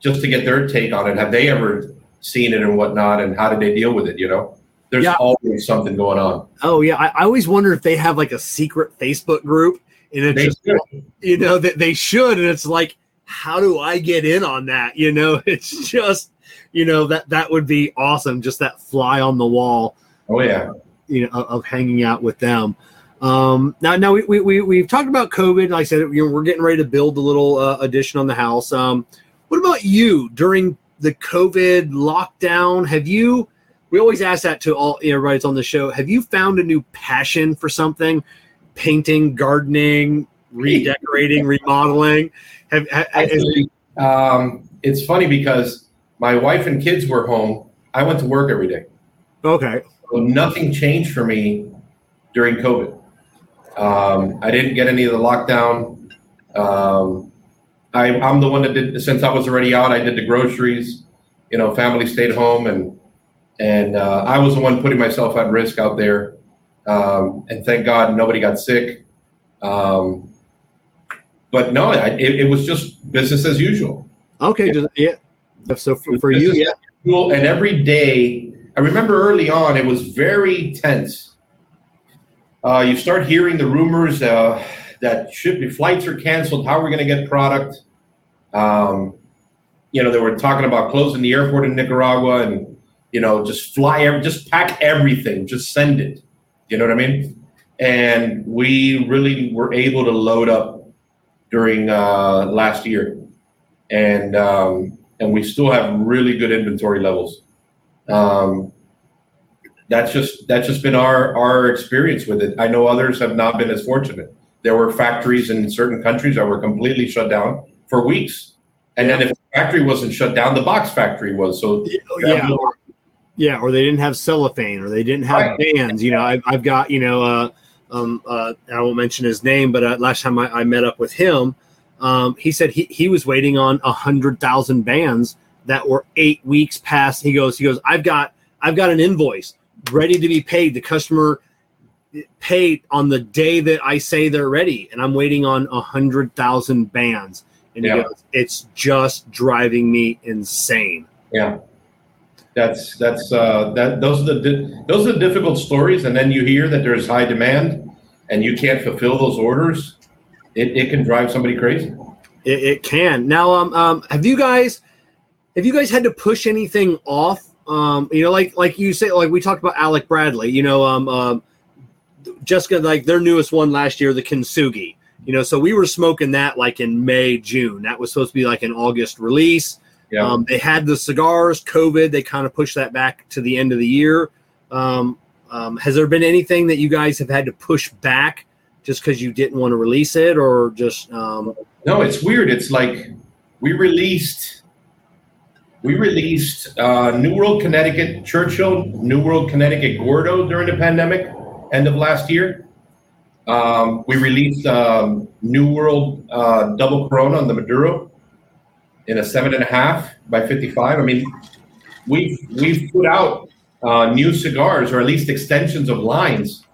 just to get their take on it. Have they ever seen it and whatnot, and how did they deal with it? You know, there's yeah. always something going on. Oh yeah, I, I, always wonder if they have like a secret Facebook group, and it's just you know that they should, and it's like. How do I get in on that? You know, it's just you know that that would be awesome. Just that fly on the wall. Oh yeah. You know, of, of hanging out with them. Um, now, now we, we, we, we've talked about COVID. Like I said, you know, we're getting ready to build a little uh, addition on the house. Um, what about you during the COVID lockdown? Have you, we always ask that to all everybody that's on the show. Have you found a new passion for something? Painting, gardening, redecorating, remodeling? Have, have Actually, um, it's funny because my wife and kids were home. I went to work every day. Okay. So nothing changed for me during COVID. Um, I didn't get any of the lockdown. Um, I, am the one that did since I was already out. I did the groceries. You know, family stayed home, and and uh, I was the one putting myself at risk out there. Um, and thank God nobody got sick. Um, but no, I, it, it, was just business as usual. Okay, yeah. So for, for you, yeah. And every day, I remember early on, it was very tense. Uh, you start hearing the rumors uh, that should be flights are canceled. How are we going to get product? Um, you know, they were talking about closing the airport in Nicaragua and you know just fly, just pack everything, just send it. You know what I mean? And we really were able to load up during uh, last year, and um, and we still have really good inventory levels. Um, that's just that's just been our our experience with it. I know others have not been as fortunate. There were factories in certain countries that were completely shut down for weeks, and then if the factory wasn't shut down, the box factory was. So yeah, yeah, or they didn't have cellophane, or they didn't have right. bands. You know, I've, I've got you know, uh, um, uh, I won't mention his name, but uh, last time I, I, met up with him, um, he said he, he was waiting on a hundred thousand bands that were eight weeks past. He goes, he goes, I've got I've got an invoice ready to be paid. The customer paid on the day that I say they're ready, and I'm waiting on a hundred thousand bands. And yeah. he goes, it's just driving me insane. Yeah that's that's uh, that those are the di- those are the difficult stories, and then you hear that there's high demand, and you can't fulfill those orders. It, it can drive somebody crazy. It, it can. Now, um, um, have you guys have you guys had to push anything off? Um, you know, like like you say, like we talked about Alec Bradley. You know, um, um, Jessica, like their newest one last year, the Kintsugi. You know, so we were smoking that like in May, June. That was supposed to be like an August release yeah. Um, they had the cigars, COVID. They kind of pushed that back to the end of the year. Um, um, has there been anything that you guys have had to push back just because you didn't want to release it, or just? Um... No, it's weird. It's like we released, we released uh, New World Connecticut Churchill, New World Connecticut Gordo during the pandemic, end of last year. Um, we released um, New World uh, Double Corona on the Maduro in a seven and a half by 55. I mean, we've we've put out uh, new cigars or at least extensions of lines.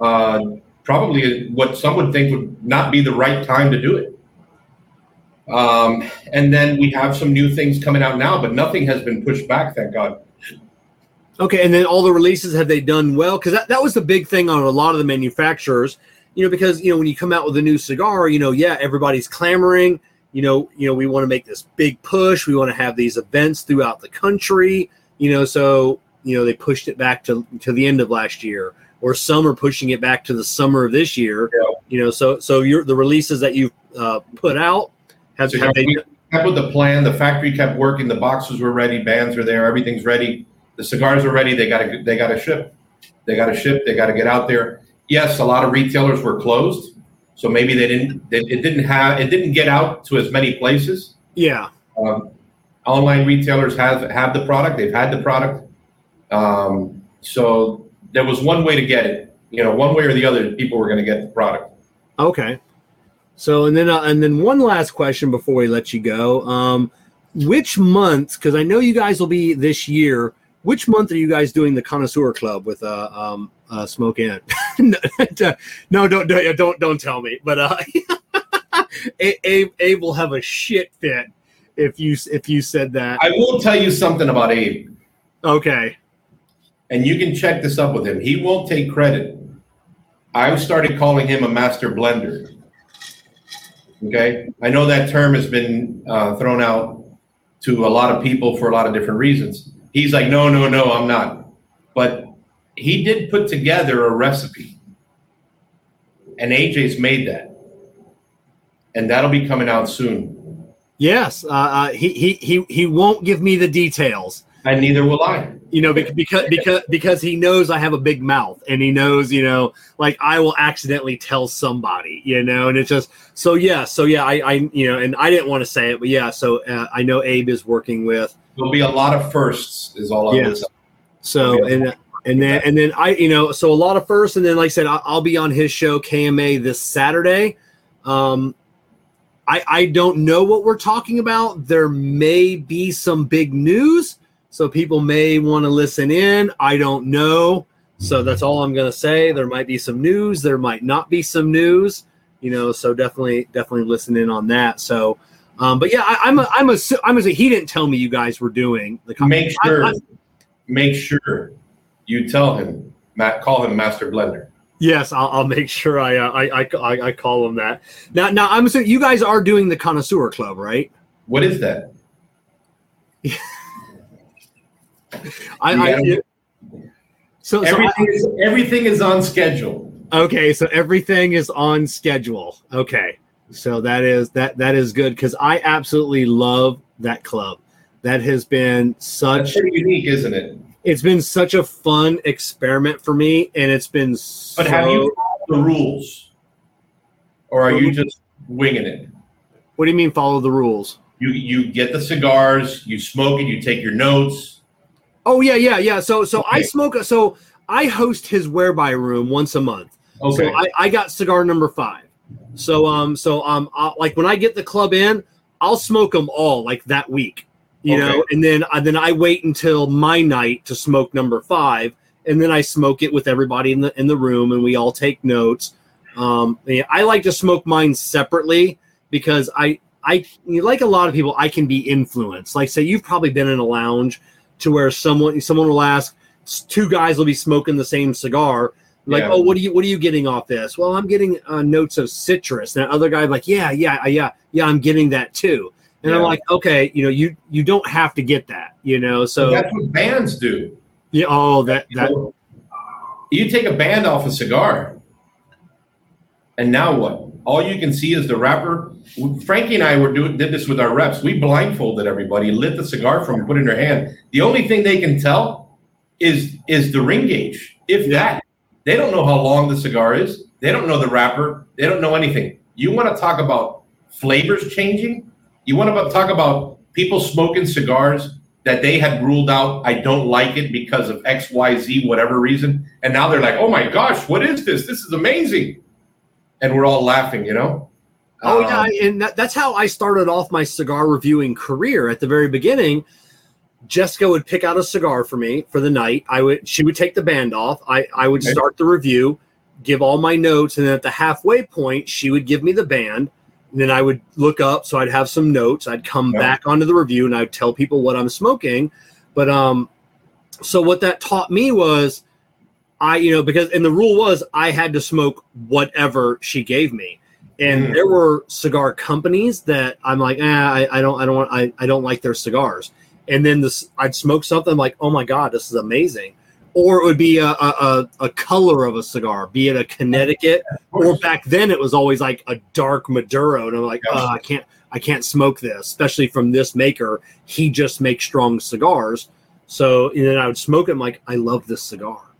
Uh, probably what some would think would not be the right time to do it. Um, and then we have some new things coming out now, but nothing has been pushed back, thank God. Okay, and then all the releases have they done well? Because that, that was the big thing on a lot of the manufacturers, you know, because you know when you come out with a new cigar, you know, yeah, everybody's clamoring you know, you know, we want to make this big push. We want to have these events throughout the country. You know, so you know they pushed it back to to the end of last year, or some are pushing it back to the summer of this year. Yeah. You know, so so your the releases that you've uh, put out have, so have they kept with the plan. The factory kept working. The boxes were ready. Bands are there. Everything's ready. The cigars are ready. They got to they got to ship. They got to ship. They got to get out there. Yes, a lot of retailers were closed so maybe they didn't. They, it didn't have. It didn't get out to as many places. Yeah. Um, online retailers have have the product. They've had the product. Um, so there was one way to get it. You know, one way or the other, people were going to get the product. Okay. So and then uh, and then one last question before we let you go. Um, which month? Because I know you guys will be this year. Which month are you guys doing the connoisseur club with uh, um, uh, Smoke Inn? no, don't, don't don't don't tell me. But uh, Abe, Abe will have a shit fit if you if you said that. I will tell you something about Abe. Okay. And you can check this up with him. He won't take credit. I've started calling him a master blender. Okay, I know that term has been uh, thrown out to a lot of people for a lot of different reasons. He's like, no, no, no, I'm not. He did put together a recipe, and AJ's made that, and that'll be coming out soon. Yes, uh, uh, he he he he won't give me the details, and neither will I. You know, because because because because he knows I have a big mouth, and he knows, you know, like I will accidentally tell somebody, you know, and it's just so yeah, so yeah, I I you know, and I didn't want to say it, but yeah, so uh, I know Abe is working with there'll be a lot of firsts is all I'm yes. So and and then and then I you know so a lot of firsts and then like I said I'll, I'll be on his show KMA this Saturday. Um, I I don't know what we're talking about. There may be some big news, so people may want to listen in. I don't know. So that's all I'm going to say. There might be some news. There might not be some news. You know, so definitely, definitely listen in on that. So, um, but yeah, I, I'm a, I'm a, I'm a. He didn't tell me you guys were doing the. Make sure, I, I, make sure you tell him. Matt, call him Master Blender. Yes, I'll, I'll make sure I, uh, I, I I call him that. Now, now I'm assuming you guys are doing the Connoisseur Club, right? What is that? I, I, so, everything, so I, is, everything is on schedule. Okay, so everything is on schedule. Okay, so that is that that is good because I absolutely love that club. That has been such That's pretty unique, isn't it? It's been such a fun experiment for me, and it's been. So but have you followed the rules, or are you just winging it? What do you mean follow the rules? You you get the cigars, you smoke it, you take your notes Oh yeah, yeah, yeah. So so okay. I smoke. So I host his whereby room once a month. Okay. So I, I got cigar number five. So um so um I'll, like when I get the club in, I'll smoke them all like that week, you okay. know, and then uh, then I wait until my night to smoke number five, and then I smoke it with everybody in the in the room, and we all take notes. Um, I like to smoke mine separately because I I like a lot of people I can be influenced. Like say you've probably been in a lounge to where someone someone will ask, two guys will be smoking the same cigar. Like, yeah. oh, what are you what are you getting off this? Well, I'm getting uh, notes of citrus. And the other guy like, yeah, yeah, yeah, yeah, I'm getting that too. And yeah. I'm like, okay, you know, you you don't have to get that, you know. So that's what bands do. Yeah. Oh, that that. You take a band off a cigar, and now what? all you can see is the wrapper. Frankie and I were doing did this with our reps. We blindfolded everybody, lit the cigar from, put in their hand. The only thing they can tell is is the ring gauge. If that, they don't know how long the cigar is. They don't know the wrapper. They don't know anything. You want to talk about flavors changing? You want to talk about people smoking cigars that they had ruled out, I don't like it because of X, Y, Z, whatever reason. And now they're like, oh my gosh, what is this? This is amazing and we're all laughing, you know. Oh um, yeah, and that, that's how I started off my cigar reviewing career. At the very beginning, Jessica would pick out a cigar for me for the night. I would she would take the band off. I I would okay. start the review, give all my notes, and then at the halfway point, she would give me the band. And then I would look up, so I'd have some notes. I'd come yeah. back onto the review, and I'd tell people what I'm smoking. But um, so what that taught me was I, you know, because and the rule was I had to smoke whatever she gave me. And mm. there were cigar companies that I'm like, eh, I, I don't, I don't want, I, I don't like their cigars. And then this, I'd smoke something like, oh my god, this is amazing. Or it would be a, a, a color of a cigar, be it a Connecticut, or back then it was always like a dark Maduro, and I'm like, oh, I can't, I can't smoke this, especially from this maker. He just makes strong cigars. So and then I would smoke it. I'm like, I love this cigar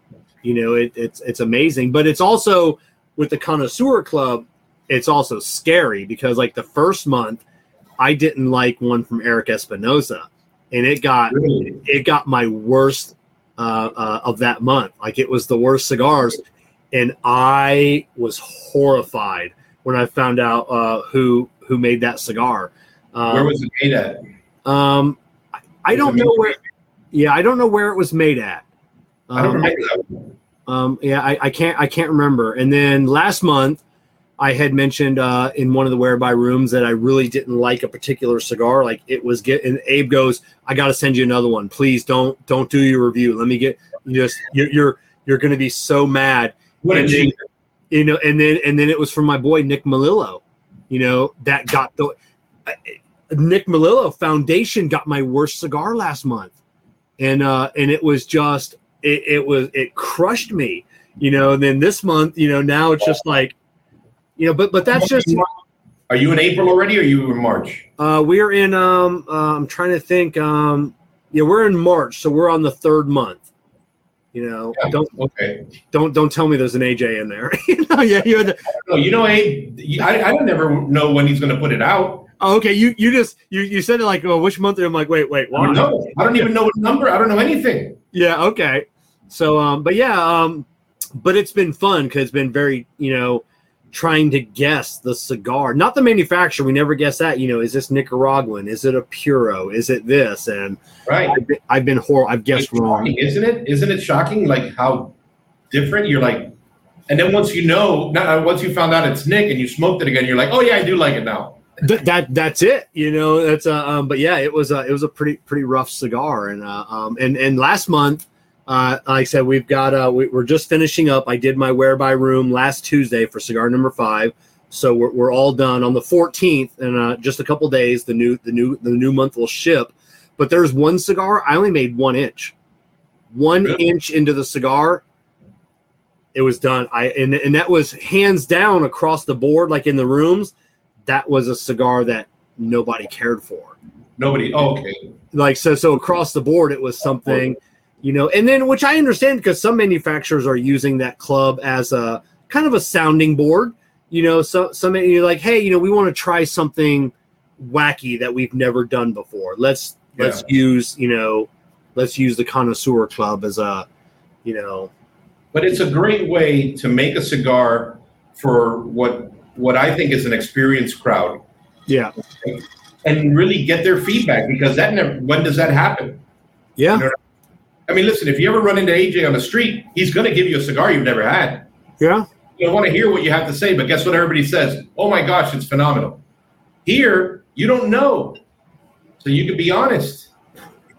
you know, it, it's it's amazing, but it's also with the connoisseur club, it's also scary because like the first month, I didn't like one from Erik Espinosa, and it got really? it got my worst uh, uh, of that month. Like it was the worst cigars, and I was horrified when I found out uh, who who made that cigar. Um, where was it made at? Um, I, I don't know where. Yeah, I don't know where it was made at. I don't um, remember Um, yeah, I, I, can't I can't remember. And then last month, I had mentioned uh, in one of the whereby rooms that I really didn't like a particular cigar. Like it was get and Abe goes, I got to send you another one. Please don't don't do your review. Let me get you just you're you're, you're going to be so mad. What and then, you know, and then and then it was from my boy Nick Melillo. You know that got the uh, Nick Melillo Foundation got my worst cigar last month, and uh, and it was just it, it was it crushed me, you know. And then this month, you know, now it's just like, you know, but but that's just. Are you in April already? or Are you in March? Uh, we're in. Um, uh, I'm trying to think. Um, yeah, we're in March, so we're on the third month. You know, yeah, don't okay. Don't don't tell me there's an AJ in there. you know, yeah, you. The, no, you know. I I don't never know when he's going to put it out. Oh, okay, you you just you you said it like, oh, which month? I'm like, wait, wait, what? I. I don't even know what number. I don't know anything. Yeah. Okay. So, um, but yeah, um, but it's been fun because it's been very, you know, trying to guess the cigar, not the manufacturer. We never guess that. You know, is this Nicaraguan? Is it a Puro? Is it this? And Right. I've been, I've been horrible. I've guessed It's wrong. shocking, isn't it? Isn't it shocking? Like how different you're like, and then once you know, not uh, once you found out it's Nick and you smoked it again, you're like, oh yeah, I do like it now. Th- that that's it. You know, that's uh, um, but yeah, it was a it was a pretty pretty rough cigar, and uh, um, and and last month, uh, like I said, we've got uh, we, we're just finishing up. I did my whereby room last Tuesday for cigar number five, so we're, we're all done on the 14th, and uh, just a couple days, the new the new the new month will ship. But there's one cigar I only made one inch, one inch into the cigar. It was done. I and and that was hands down across the board, like in the rooms. That was a cigar that nobody cared for Nobody. Oh, okay. like so so across the board it was something you know and then which i understand because some manufacturers are using that club as a kind of a sounding board you know so some you're like hey you know we want to try something wacky that we've never done before. Let's let's use you know let's use the connoisseur club as a you know. But it's a great way to make a cigar for what what I think is an experienced crowd. Yeah. And really get their feedback because that never. When does that happen? yeah I mean, listen, if you ever run into AJ on the street, he's going to give you a cigar you've never had. yeah You want to hear what you have to say, but guess what? Everybody says, "Oh my gosh, it's phenomenal." Here, you don't know, so you can be honest.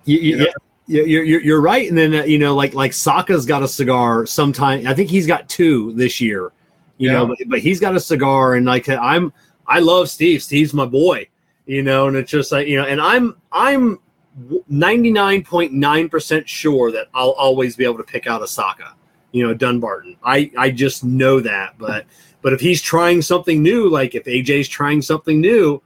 You, you, You know? yeah, you're, you're, you're right. And then, uh, you know, like, like Saka's got a cigar sometime. I think he's got two this year, you Yeah. know, but, but he's got a cigar. And like, I'm, I love Steve. Steve's my boy, you know, and it's just like, you know, and I'm, I'm 99.9% sure that I'll always be able to pick out a Saka, you know, Dunbarton. I, I just know that. But, but if he's trying something new, like if AJ's trying something new,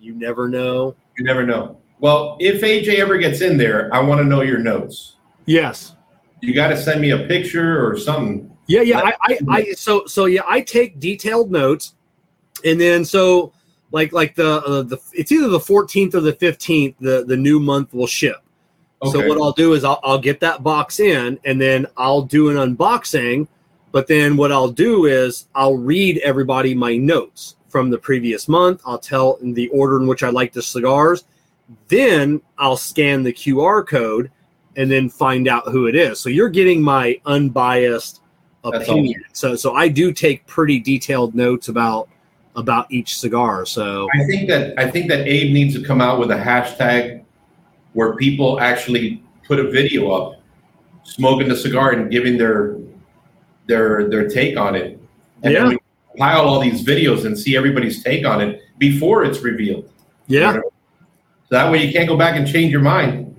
you never know. You never know. Well, if AJ ever gets in there, I want to know your notes. Yes. You got to send me a picture or something. Yeah, yeah. I, I, I, so, so yeah. I take detailed notes, and then so, like, like the, uh, the, it's either the 14th or the 15th. The, the new month will ship. Okay. So what I'll do is I'll, I'll get that box in, and then I'll do an unboxing. But then what I'll do is I'll read everybody my notes from the previous month. I'll tell in the order in which I like the cigars. Then I'll scan the QR code and then find out who it is. So you're getting my unbiased opinion. So so I do take pretty detailed notes about about each cigar. So I think that I think that Abe needs to come out with a hashtag where people actually put a video up smoking the cigar and giving their their their take on it. And Yeah. then we compile all these videos and see everybody's take on it before it's revealed. yeah, So that way you can't go back and change your mind,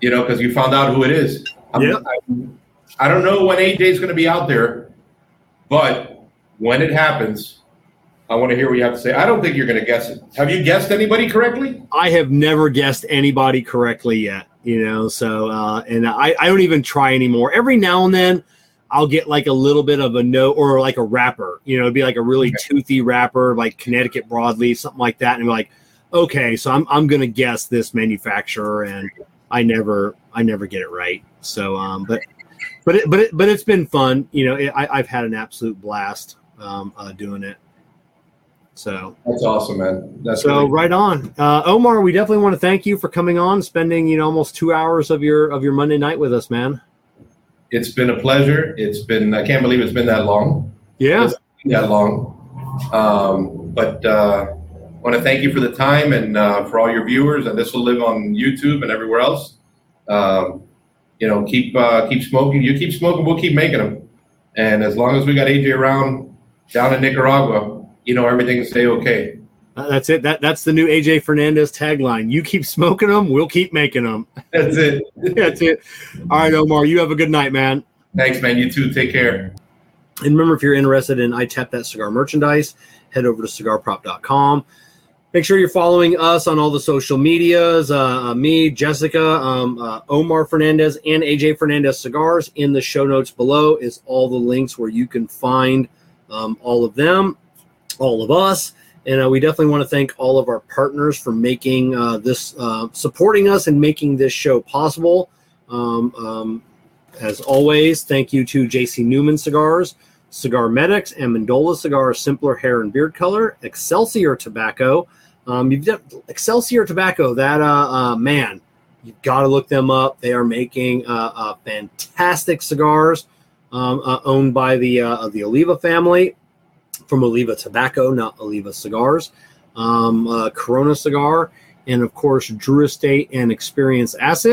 you know, because you found out who it is. I'm- Yeah. I'm- I don't know when AJ's going to be out there, but when it happens, I want to hear what you have to say. I don't think you're going to guess it. Have you guessed anybody correctly? I have never guessed anybody correctly yet. You know, so uh, and I I don't even try anymore. Every now and then. I'll get like a little bit of a note or like a wrapper, you know, it'd be like a really toothy wrapper, like Connecticut broadleaf, something like that. And be like, okay, so I'm, I'm going to guess this manufacturer and I never, I never get it right. So, um, but, but, it, but, it, but it's been fun. You know, it, I, I've had an absolute blast, um, uh, doing it. So, That's awesome, man. That's so really- right on, uh, Omar. We definitely want to thank you for coming on, spending you know almost two hours of your of your Monday night with us, man. it's been a pleasure. It's been I can't believe it's been that long. Yeah, that long. Um, but uh, I want to thank you for the time and uh, for all your viewers. And this will live on YouTube and everywhere else. Um, you know, keep uh, keep smoking. You keep smoking, we'll keep making them. And as long as we got AJ around down in Nicaragua, you know everything stay okay. Uh, that's it. That that's the new AJ Fernandez tagline. You keep smoking them, we'll keep making them. That's it. That's it. All right, Omar. You have a good night, man. Thanks, man. You too. Take care. And remember, if you're interested in I'd Tap That Cigar merchandise, head over to cigarprop.com. Make sure you're following us on all the social medias. Uh, uh, me, Jessica, um, uh, Omar Fernandez, and AJ Fernandez Cigars. In the show notes below is all the links where you can find um, all of them, all of us. And uh, we definitely want to thank all of our partners for making uh, this, uh, supporting us and making this show possible. Um, um, as always, thank you to JC Newman Cigars Cigar Medics, and Amendola Cigar Simpler Hair and Beard Color, Excelsior Tobacco. Um, you've got Excelsior Tobacco, that, uh, uh, man, you've got to look them up. They are making uh, fantastic cigars um, owned by the, the Oliva family from Oliva Tobacco, not Oliva Cigars. Um, uh, Corona Cigar, and of course, Drew Estate and Experience Acid.